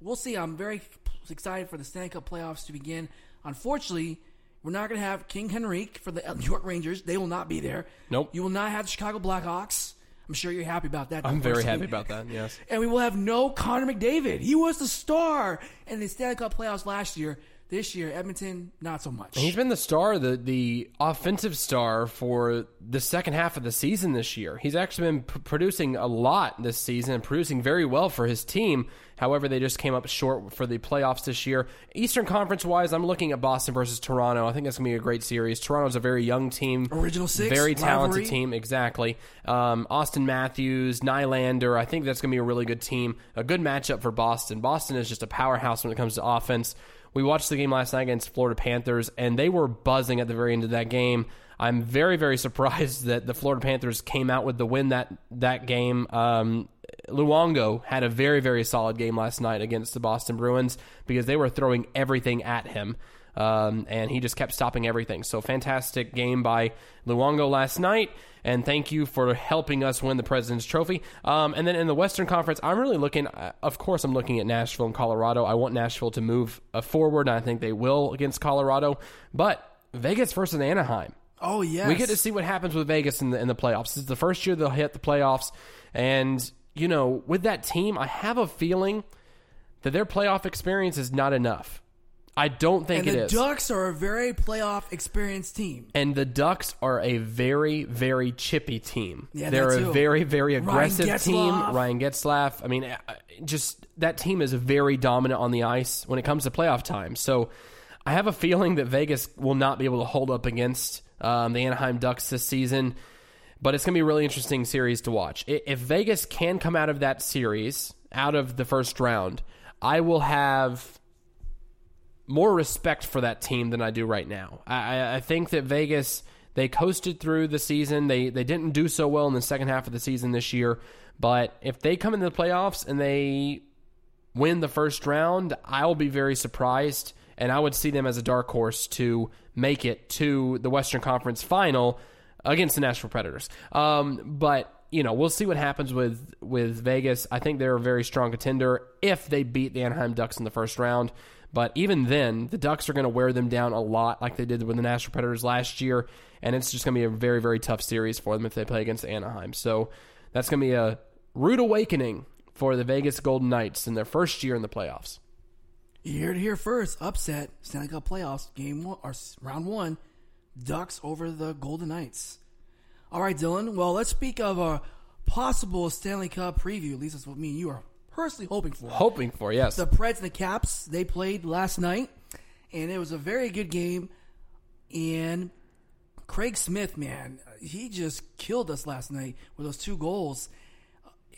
we'll see. I'm very excited for the Stanley Cup playoffs to begin. Unfortunately, we're not going to have King Henrik for the New York Rangers. They will not be there. Nope. You will not have the Chicago Blackhawks. I'm sure you're happy about that. I'm very happy about that, yes. And we will have no Connor McDavid. He was the star in the Stanley Cup playoffs last year. This year, Edmonton, not so much. He's been the star, the the offensive star for the second half of the season this year. He's actually been p- producing a lot this season, producing very well for his team. However, they just came up short for the playoffs this year. Eastern Conference wise, I'm looking at Boston versus Toronto. I think that's going to be a great series. Toronto's a very young team, Original six, very talented rivalry. team. Exactly. Um, Auston Matthews, Nylander. I think that's going to be a really good team. A good matchup for Boston. Boston is just a powerhouse when it comes to offense. We watched the game last night against Florida Panthers, and they were buzzing at the very end of that game. I'm very, very surprised that the Florida Panthers came out with the win that that game. Um, Luongo had a very, very solid game last night against the Boston Bruins because they were throwing everything at him. Um, and he just kept stopping everything. So fantastic game by Luongo last night, and thank you for helping us win the President's Trophy. Um, and then in the Western Conference, I'm really looking. uh, Of course, I'm looking at Nashville and Colorado. I want Nashville to move uh, forward, and I think they will against Colorado. But Vegas versus Anaheim. oh, yeah, We get to see what happens with Vegas in the in the playoffs. It's the first year they'll hit the playoffs, and you know, with that team, I have a feeling that their playoff experience is not enough. I don't think it is. and it the is. Ducks are a very playoff experienced team. and the Ducks are a very, very chippy team. Yeah, They're a very, very aggressive Getzlaf. team. Ryan Getzlaf. I mean, uh, just that team is very dominant on the ice when it comes to playoff time. So I have a feeling that Vegas will not be able to hold up against um, the Anaheim Ducks this season. But it's going to be a really interesting series to watch. If Vegas can come out of that series, out of the first round, I will have more respect for that team than I do right now. I, I- think that Vegas they coasted through the season. They they didn't do so well in the second half of the season this year. But if they come into the playoffs and they win the first round, I'll be very surprised, and I would see them as a dark horse to make it to the Western Conference Final against the Nashville Predators. Um, but you know, we'll see what happens with with Vegas. I think they're a very strong contender if they beat the Anaheim Ducks in the first round. But even then, the Ducks are going to wear them down a lot, like they did with the Nashville Predators last year, and it's just going to be a very, very tough series for them if they play against Anaheim. So that's going to be a rude awakening for the Vegas Golden Knights in their first year in the playoffs. You to here first. Upset Stanley Cup playoffs game one or round one. Ducks over the Golden Knights. All right, Dylan. Well, let's speak of a possible Stanley Cup preview. At least that's what me and you are personally hoping for. Hoping for yes, The Preds and the Caps they played last night, and it was a very good game. And Craig Smith, man, he just killed us last night with those two goals,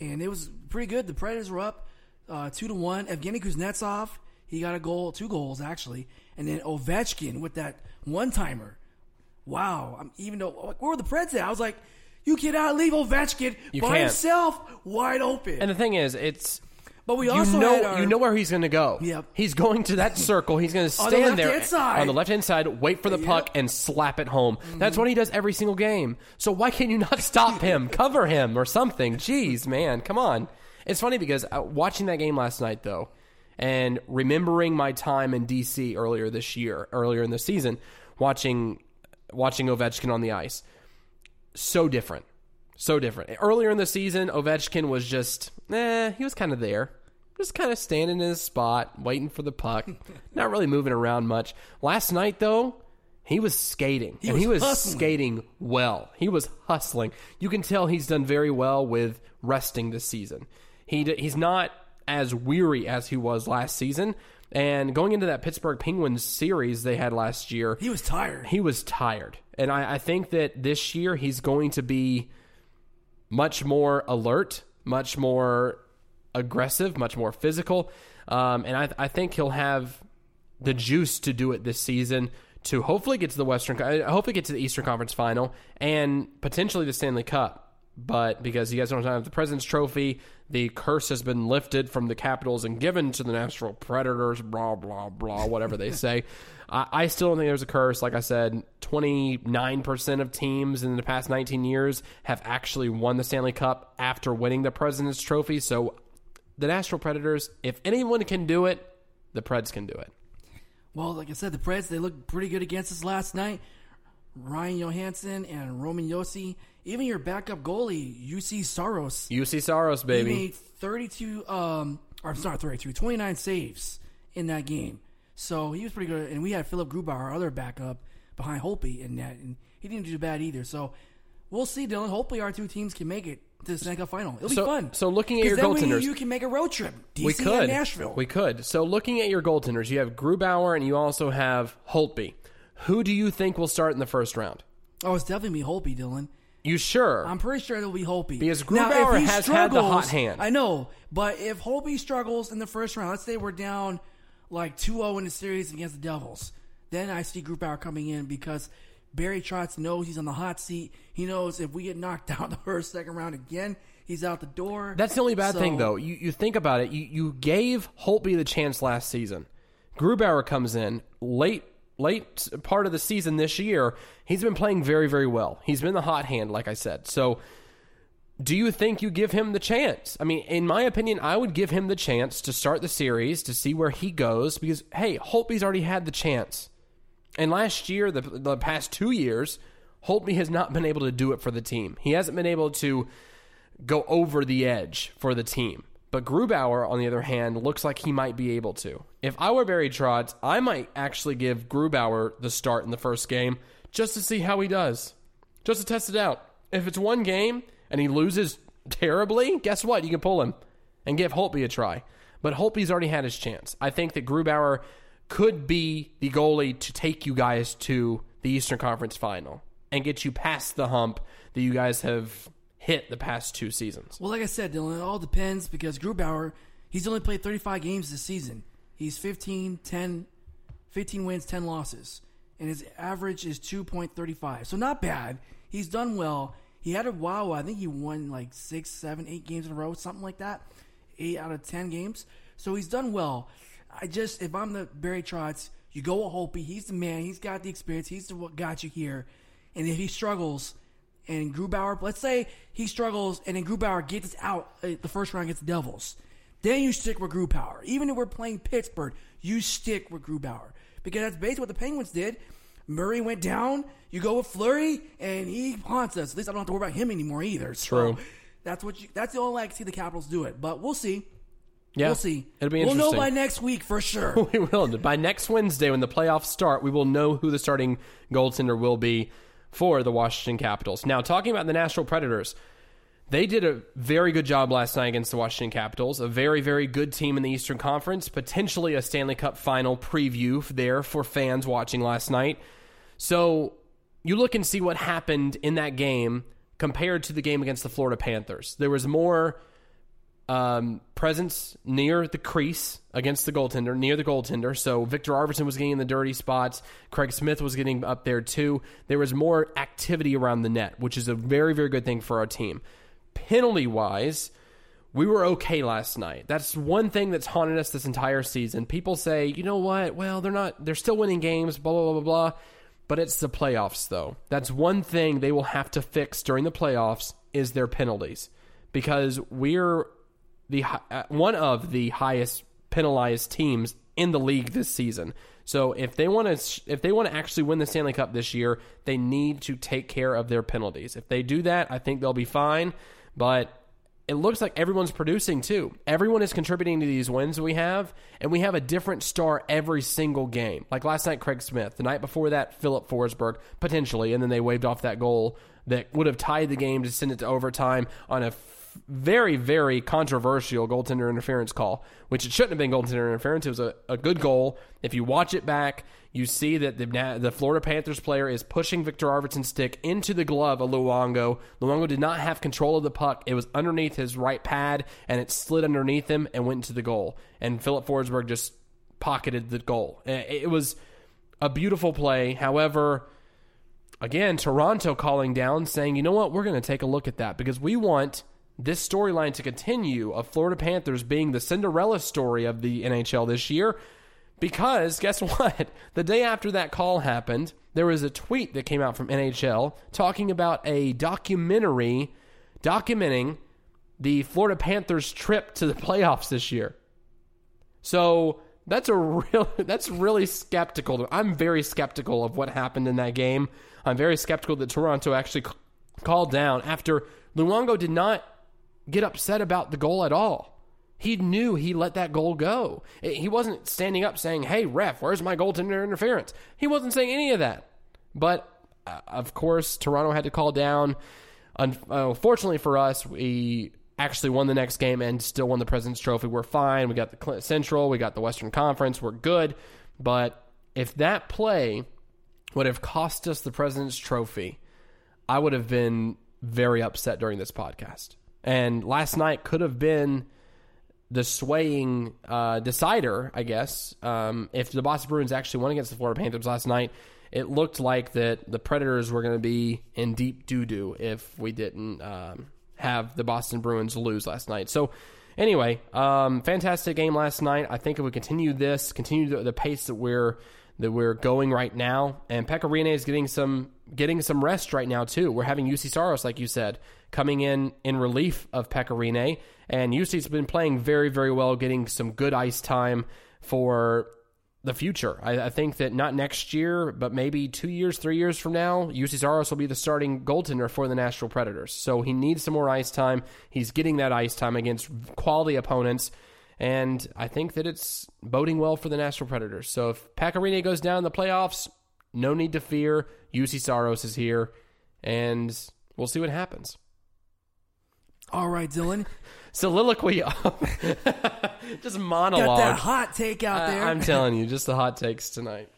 and it was pretty good. The Predators were up uh, two to one. Evgeny Kuznetsov, he got a goal, two goals actually, and then Ovechkin with that one timer. Wow! I'm, even though where were the Preds at? I was like, you cannot leave Ovechkin You by can't. himself, wide open. and the thing is, it's But we you also know had our- you know where he's going to go. Yep. He's going to that circle. He's going to On the stand there left-hand side. on the left hand side, wait for the puck, and slap it home. That's what he does every single game. So why can't you not stop him, cover him, or something? Jeez, man, come on. It's funny because uh, watching that game last night, though, and remembering my time in DC earlier this year, earlier in the season, watching watching Ovechkin on the ice, so different. So different. Earlier in the season, Ovechkin was just, eh, he was kind of there. Just kind of standing in his spot, waiting for the puck, not really moving around much. Last night, though, he was skating. and was he was hustling. skating well. He was hustling. You can tell he's done very well with resting this season. He he's not as weary as he was last season. And going into that Pittsburgh Penguins series they had last year, He was tired. he was tired. And I, I think that this year he's going to be much more alert, much more aggressive, much more physical. Um, and I, I think he'll have the juice to do it this season to hopefully get to the Western, I hopefully get to the Eastern Conference Final and potentially the Stanley Cup. But because you guys don't have the President's Trophy, the curse has been lifted from the Capitals and given to the Nashville Predators, blah, blah, blah, whatever they say. I, I still don't think there's a curse. Like I said, 29% of teams in the past 19 years have actually won the Stanley Cup after winning the President's Trophy. So the Nashville Predators, if anyone can do it, the Preds can do it. Well, like I said, the Preds they looked pretty good against us last night. Ryan Johansen and Roman Josi, even your backup goalie Juuse Saros, Juuse Saros, he baby. made 32, um, or I'm sorry, 32, 29 saves in that game. So he was pretty good. And we had Philipp Grubauer, our other backup, behind Holtby in that, and he didn't do bad either. So we'll see, Dylan. Hopefully, our two teams can make it to the Stanley Cup final. It'll So- be fun. so looking at your goaltenders- you can make a road trip. DC we could. Nashville. We could. So looking at your goaltenders, you have Grubauer and you also have Holtby. Who do you think will start in the first round? oh, it's definitely be Holtby, Dylan. You sure? I'm pretty sure it'll be Holtby. Because Grubauer has had the hot hand. I know, but if Holtby struggles in the first round, let's say we're down like 2-0 in the series against the Devils, then I see Grubauer coming in because Barry Trotz knows he's on the hot seat. He knows if we get knocked out the first, second round again, he's out the door. That's the only bad So- thing, though. You, you think about it. You, you gave Holtby the chance last season. Grubauer comes in late late part of the season this year. He's been playing very very well. He's been the hot hand, like I said. So, do you think you give him the chance? I mean, in my opinion, I would give him the chance to start the series to see where he goes because hey, Holtby's already had the chance. And last year, the the past two years, Holtby has not been able to do it for the team. He hasn't been able to go over the edge for the team. But Grubauer, on the other hand, looks like he might be able to. If I were Barry Trotz, I might actually give Grubauer the start in the first game just to see how he does, just to test it out. If it's one game and he loses terribly, guess what? You can pull him and give Holtby a try. But Holtby's already had his chance. I think that Grubauer could be the goalie to take you guys to the Eastern Conference final and get you past the hump that you guys have hit the past two seasons. Well, like I said, Dylan, it all depends because Grubauer, he's only played 35 games this season. He's 15, 10, 15 wins, 10 losses. And his average is 2.35. So not bad. He's done well. He had a wow. I think he won like six, seven, eight games in a row, something like that. Eight out of 10 games. So he's done well. I just, if I'm the Barry Trotz, you go with Holtby. He's the man. He's got the experience. He's the what got you here. And if he struggles, and Grubauer, let's say he struggles, and then Grubauer gets out uh, the first round against the Devils, then you stick with Grubauer. Even if we're playing Pittsburgh, you stick with Grubauer because that's basically what the Penguins did. Murray went down. You go with Fleury, and he haunts us. At least I don't have to worry about him anymore either. So True. That's what you. That's the only way I can see the Capitals do it. But we'll see. Yeah, We'll see. It'll be We'll know by next week for sure. we will. By next Wednesday, when the playoffs start, we will know who the starting goaltender will be for the Washington Capitals. Now, talking about the Nashville Predators, they did a very good job last night against the Washington Capitals. A very, very good team in the Eastern Conference. Potentially a Stanley Cup final preview there for fans watching last night. So you look and see what happened in that game compared to the game against the Florida Panthers. There was more um, presence near the crease against the goaltender, near the goaltender. So Viktor Arvidsson was getting in the dirty spots. Craig Smith was getting up there too. There was more activity around the net, which is a very, very good thing for our team. Penalty wise, we were okay last night. That's one thing that's haunted us this entire season. People say, you know what? Well, they're not. They're still winning games. Blah blah blah blah blah. But it's the playoffs, though. That's one thing they will have to fix during the playoffs is their penalties, because we're the uh, one of the highest penalized teams in the league this season. So if they want to if they want to actually win the Stanley Cup this year, they need to take care of their penalties. If they do that, I think they'll be fine. But it looks like everyone's producing too. Everyone is contributing to these wins we have, and we have a different star every single game. Like last night, Craig Smith. The night before that, Filip Forsberg, potentially, and then they waved off that goal that would have tied the game to send it to overtime on a very, very controversial goaltender interference call, which it shouldn't have been goaltender interference. It was a, a good goal. If you watch it back, you see that the, the Florida Panthers player is pushing Viktor Arvidsson's stick into the glove of Luongo. Luongo did not have control of the puck. It was underneath his right pad, and it slid underneath him and went into the goal. And Filip Forsberg just pocketed the goal. Eh, it was a beautiful play. However, again, Toronto calling down, saying, you know what, we're going to take a look at that because we want this storyline to continue of Florida Panthers being the Cinderella story of the NHL this year. Because guess what? The day after that call happened, there was a tweet that came out from NHL talking about a documentary documenting the Florida Panthers trip to the playoffs this year. So that's a real that's really skeptical. I'm very skeptical of what happened in that game. I'm very skeptical that Toronto actually called down after Luongo did not get upset about the goal at all. He knew he let that goal go. He wasn't standing up saying, "Hey ref, where's my goaltender interference?" He wasn't saying any of that. But uh, of course, Toronto had to call down. Unfortunately for us, we actually won the next game and still won the President's Trophy. We're fine. We got the Central, we got the Western Conference. We're good. But if that play would have cost us the President's Trophy, I would have been very upset during this podcast. And last night could have been the swaying uh, decider, I guess. Um, if the Boston Bruins actually won against the Florida Panthers last night, it looked like that the Predators were going to be in deep doo doo if we didn't um, have the Boston Bruins lose last night. So, anyway, um, fantastic game last night. I think if we continue this, continue the, the pace that we're that we're going right now, and Pekka Rinne is getting some getting some rest right now too. We're having Juuse Saros, like you said, coming in in relief of Pekka Rinne, and Juuse's been playing very very well, getting some good ice time for the future. I, I, think that not next year, but maybe two years, three years from now, Juuse Saros will be the starting goaltender for the Nashville Predators. So he needs some more ice time. He's getting that ice time against quality opponents. And I think that it's boding well for the Nashville Predators. So if Pekka Rinne goes down in the playoffs, no need to fear. Juuse Saros is here, and we'll see what happens. All right, Dylan. soliloquy just monologue. Got that hot take out there. Uh, I'm telling you, just the hot takes tonight.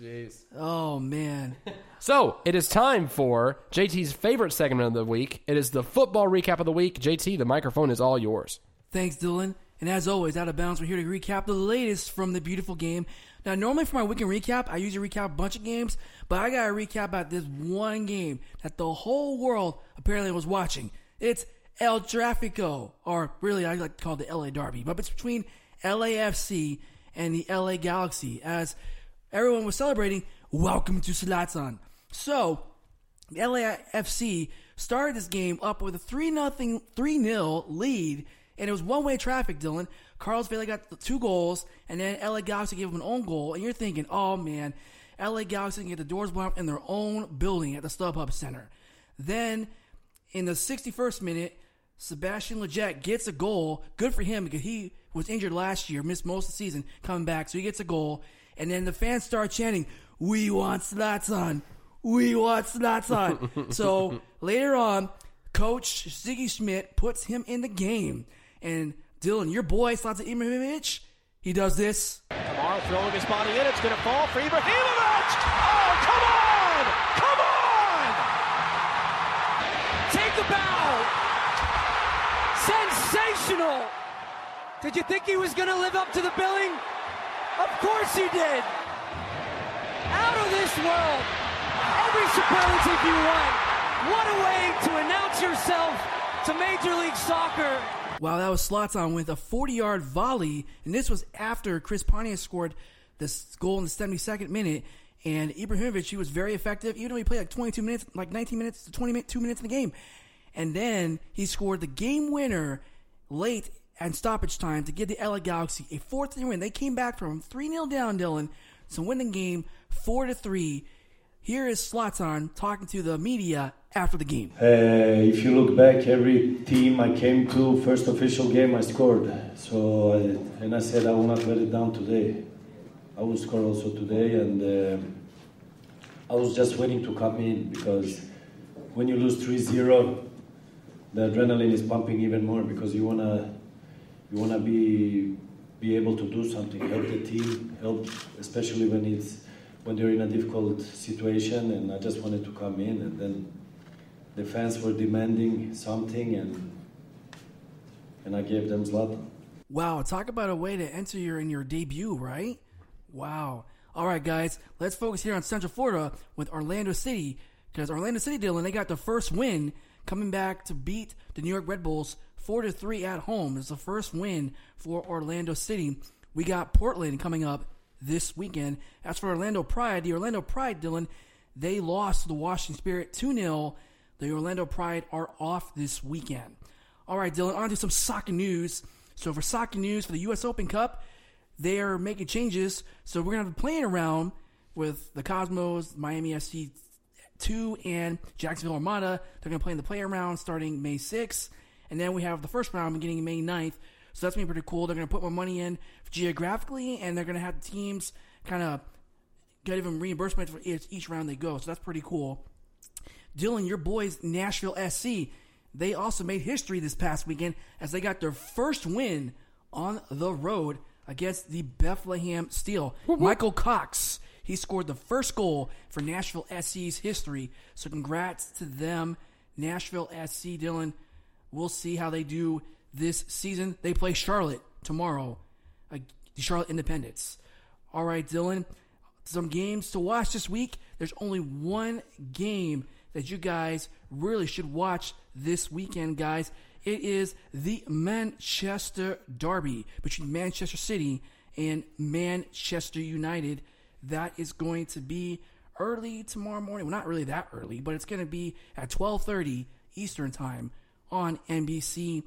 Jeez. Oh man. so it is time for JT's favorite segment of the week. It is the football recap of the week. JT, the microphone is all yours. Thanks, Dylan. And as always, out of bounds, we're here to recap the latest from the beautiful game. Now, normally for my weekend recap, I usually recap a bunch of games, but I got to recap about this one game that the whole world apparently was watching. It's El Tráfico, or really I like to call it the LA Derby, but it's between LAFC and the LA Galaxy as everyone was celebrating Welcome to Zlatan. So, LAFC started this game up with a 3 0 3 0 lead, and it was one way traffic, Dylan. Carlos Vela got the two goals, and then LA Galaxy gave him an own goal, and you're thinking, oh man, LA Galaxy can get the doors blown up in their own building at the StubHub Center. Then, in the 61st minute, Sebastian Lletget gets a goal. Good for him because he was injured last year, missed most of the season, coming back. So he gets a goal. And then the fans start chanting, We want Zlatan. We want Zlatan. so later on, Coach Sigi Schmid puts him in the game. And Dylan, your boy, Zlatan Ibrahimovic, he does this. Kamara throwing his body in. It's going to fall for Ibrahimovic. Oh, come on! Come on! Take the bow. Sensational! Did you think he was going to live up to the billing? Of course he did! Out of this world! Every superlative you want! What a way to announce yourself to Major League Soccer. Wow, that was Zlatan with a 40 yard volley, and this was after Chris Pontius scored this goal in the 72nd minute. And Ibrahimovic, he was very effective, even though he played like 22 minutes, like 19 minutes to 22 minutes in the game. And then he scored the game winner late and stoppage time to give the LA Galaxy a 4 3 win. They came back from 3 0 down, Dylan, to win the game 4 to 3. Here is Zlatan talking to the media after the game. Uh, if you look back, every team I came to, first official game, I scored. So, I, and I said I will not let it down today. I will score also today, and uh, I was just waiting to come in because when you lose 3-0, the adrenaline is pumping even more because you wanna you wanna be be able to do something, help the team, help especially when it's when they're in a difficult situation. And I just wanted to come in, and then the fans were demanding something, and and I gave them Zlatan. Wow, talk about a way to enter your in your debut, right? Wow. All right, guys, let's focus here on Central Florida with Orlando City because Orlando City, Dylan, they got the first win coming back to beat the New York Red Bulls four to three at home. It's the first win for Orlando City. We got Portland coming up this weekend. As for Orlando Pride, the Orlando Pride, Dylan, they lost the Washington Spirit 2 0. The Orlando Pride are off this weekend. All right, Dylan, on to some soccer news. So, for soccer news for the U.S. Open Cup, they are making changes. So, we're going to have a playing around with the Cosmos, Miami SC 2, and Jacksonville Armada. They're going to play in the play around starting May 6th. And then we have the first round beginning May 9th. So, that's to be pretty cool. They're going to put more money in geographically, and they're going to have teams kind of get even reimbursement for each, each round they go. So, that's pretty cool. Dylan, your boys, Nashville SC, they also made history this past weekend as they got their first win on the road against the Bethlehem Steel. Michael Cox, he scored the first goal for Nashville SC's history. So congrats to them, Nashville SC. Dylan, we'll see how they do this season. They play Charlotte tomorrow, uh, the Charlotte Independence. All right, Dylan, some games to watch this week. There's only one game that you guys really should watch this weekend, guys. It is the Manchester Derby between Manchester City and Manchester United. That is going to be early tomorrow morning. Well, not really that early, but it's going to be at 12:30 Eastern Time on NBC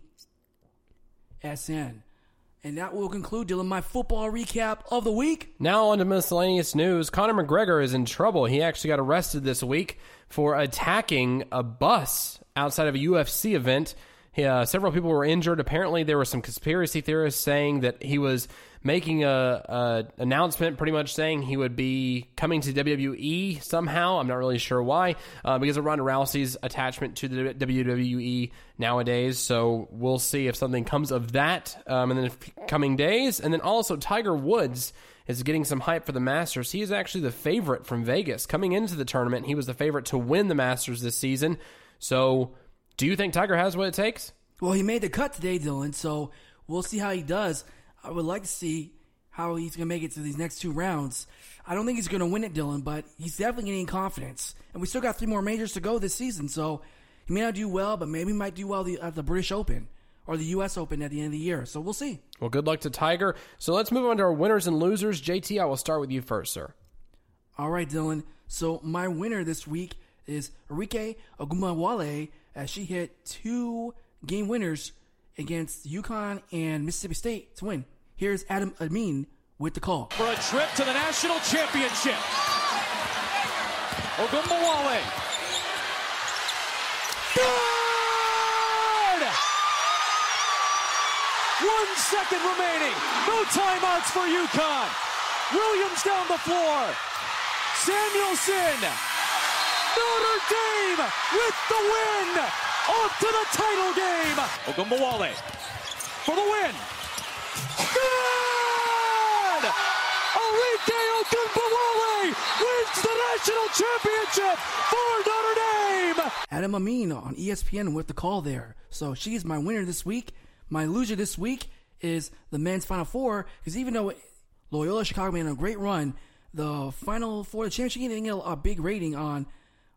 SN. And that will conclude, Dylan, my football recap of the week. Now on to miscellaneous news. Conor McGregor is in trouble. He actually got arrested this week for attacking a bus outside of a UFC event. Uh, several people were injured. Apparently, there were some conspiracy theorists saying that he was making a, a announcement, pretty much saying he would be coming to WWE somehow. I'm not really sure why, uh, because of Ronda Rousey's attachment to the WWE nowadays. So we'll see if something comes of that um, in the coming days. And then also Tiger Woods is getting some hype for the Masters. He is actually the favorite from Vegas coming into the tournament. He was the favorite to win the Masters this season. So, do you think Tiger has what it takes? Well, he made the cut today, Dylan, so we'll see how he does. I would like to see how he's going to make it to these next two rounds. I don't think he's going to win it, Dylan, but he's definitely getting confidence. And we still got three more majors to go this season, so he may not do well, but maybe he might do well at the British Open or the U.S. Open at the end of the year. So we'll see. Well, good luck to Tiger. So let's move on to our winners and losers. JT, I will start with you first, sir. All right, Dylan. So my winner this week is Arike Ogunbowale as she hit two game winners against UConn and Mississippi State to win. Here's Adam Amin with the call. For a trip to the national championship. Ogunbowale. Good! One second remaining. No timeouts for UConn. Williams down the floor. Samuelson. Notre Dame with the win. Off to the title game. Ogunbowale for the win. Good! Arike Ogunbowale wins the national championship for Notre Dame! Adam Amin on ESPN with the call there. So she's my winner this week. My loser this week is the men's Final Four because even though Loyola Chicago made a great run, the Final Four, the championship game, didn't get a big rating on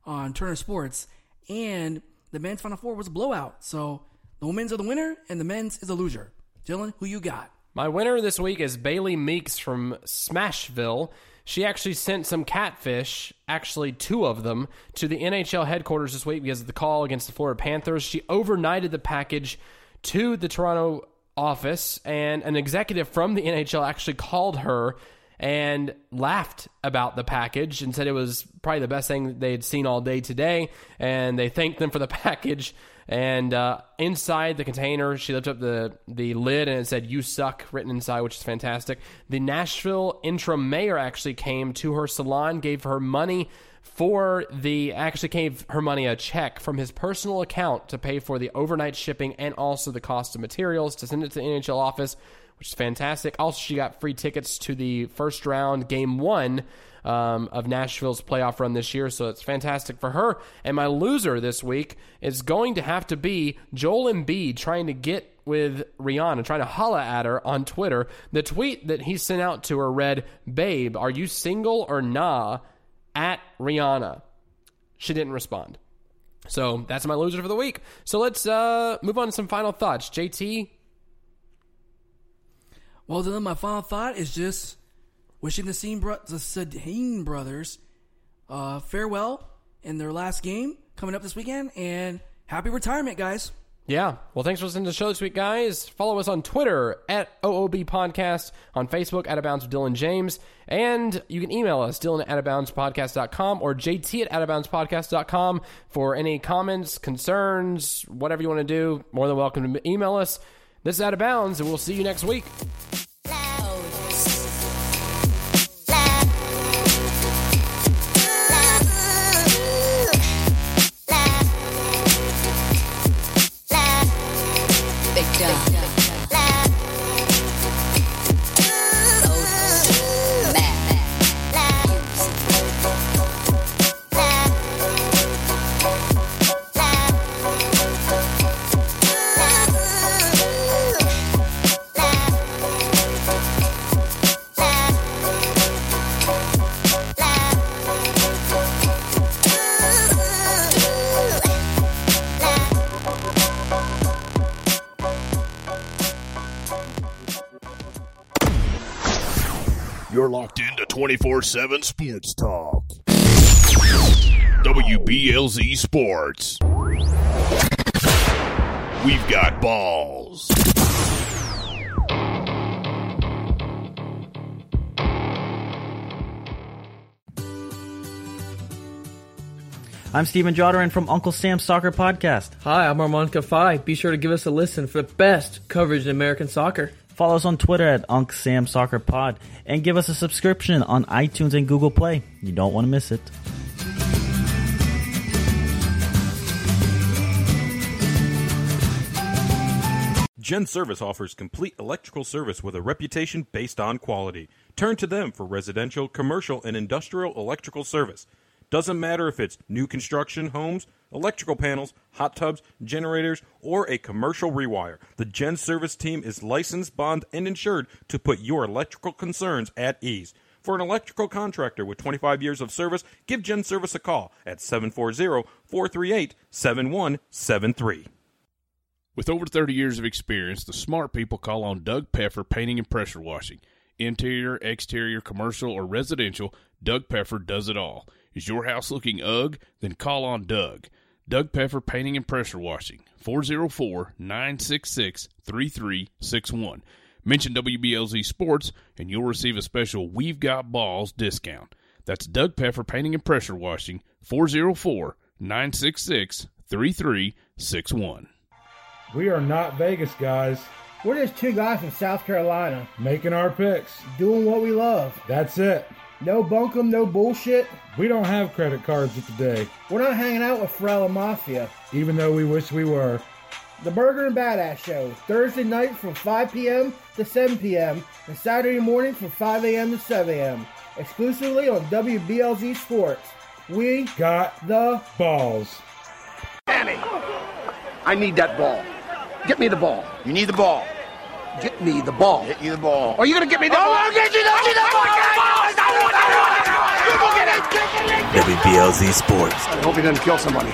on Turner Sports, and the men's Final Four was a blowout. So the women's are the winner and the men's is a loser. Dylan, who you got? My winner this week is Bailey Meeks from Smashville. She actually sent some catfish, actually two of them, to the NHL headquarters this week because of the call against the Florida Panthers. She overnighted the package to the Toronto office, and an executive from the NHL actually called her and laughed about the package and said it was probably the best thing they had seen all day today. And they thanked them for the package. And uh, inside the container, she lifted up the, the lid and it said, You suck, written inside, which is fantastic. The Nashville interim mayor actually came to her salon, gave her money for the actually gave her money a check from his personal account to pay for the overnight shipping and also the cost of materials to send it to the NHL office, which is fantastic. Also, she got free tickets to the first round game one um, of Nashville's playoff run this year, so it's fantastic for her. And my loser this week is going to have to be Joel Embiid trying to get with Rihanna, trying to holla at her on Twitter. The tweet that he sent out to her read, Babe, are you single or nah? At Rihanna. She didn't respond. So that's my loser for the week. So let's uh, move on to some final thoughts. JT, Well, then my final thought is just wishing the Sedin, bro- brothers uh, farewell in their last game coming up this weekend, and happy retirement, guys. Yeah. Well, thanks for listening to the show this week, guys. Follow us on Twitter at OOB Podcast, on Facebook at Abounds with Dylan James, and you can email us, Dylan at AboundsPodcast.com or JT at AboundsPodcast.com for any comments, concerns, whatever you want to do. More than welcome to email us. This is Out of Bounds, and we'll see you next week. 7 Sports Talk. WBLZ Sports. We've got balls. I'm Stephen Joderin from Uncle Sam's Soccer Podcast. Hi, I'm Armand Kafai. Be sure to give us a listen for the best coverage in American soccer. Follow us on Twitter at Uncle Sam Soccer Pod and give us a subscription on iTunes and Google Play. You don't want to miss it. Gen Service offers complete electrical service with a reputation based on quality. Turn to them for residential, commercial, and industrial electrical service. Doesn't matter if it's new construction, homes, electrical panels, hot tubs, generators, or a commercial rewire. The Gen Service team is licensed, bond, and insured to put your electrical concerns at ease. For an electrical contractor with 25 years of service, give Gen Service a call at 740 438 7173. With over 30 years of experience, the smart people call on Doug Peffer Painting and Pressure Washing. Interior, exterior, commercial, or residential, Doug Peffer does it all. Is your house looking ugh? Then call on Doug. Doug Peffer Painting and Pressure Washing, 404 966 3361. Mention WBLZ Sports and you'll receive a special We've Got Balls discount. That's Doug Peffer Painting and Pressure Washing, 404 966 3361. We are not Vegas guys. We're just two guys from South Carolina Making our picks. doing what we love. That's it. No bunkum, no bullshit. We don't have credit cards of today, We're not hanging out with Frella Mafia. even though we wish we were. The Burger and Badass Show, Thursday night from 5 p.m. to 7 p.m. and Saturday morning from 5 a.m. to 7 a.m. Exclusively on WBLZ Sports. We Got the balls. Danny, I need that ball. Get me the ball. You need the ball. Get me the ball. Get you the ball. Are you gonna get me the oh, ball? I'll get you the, get you the ball. WBLZ Sports. I hope he doesn't kill somebody.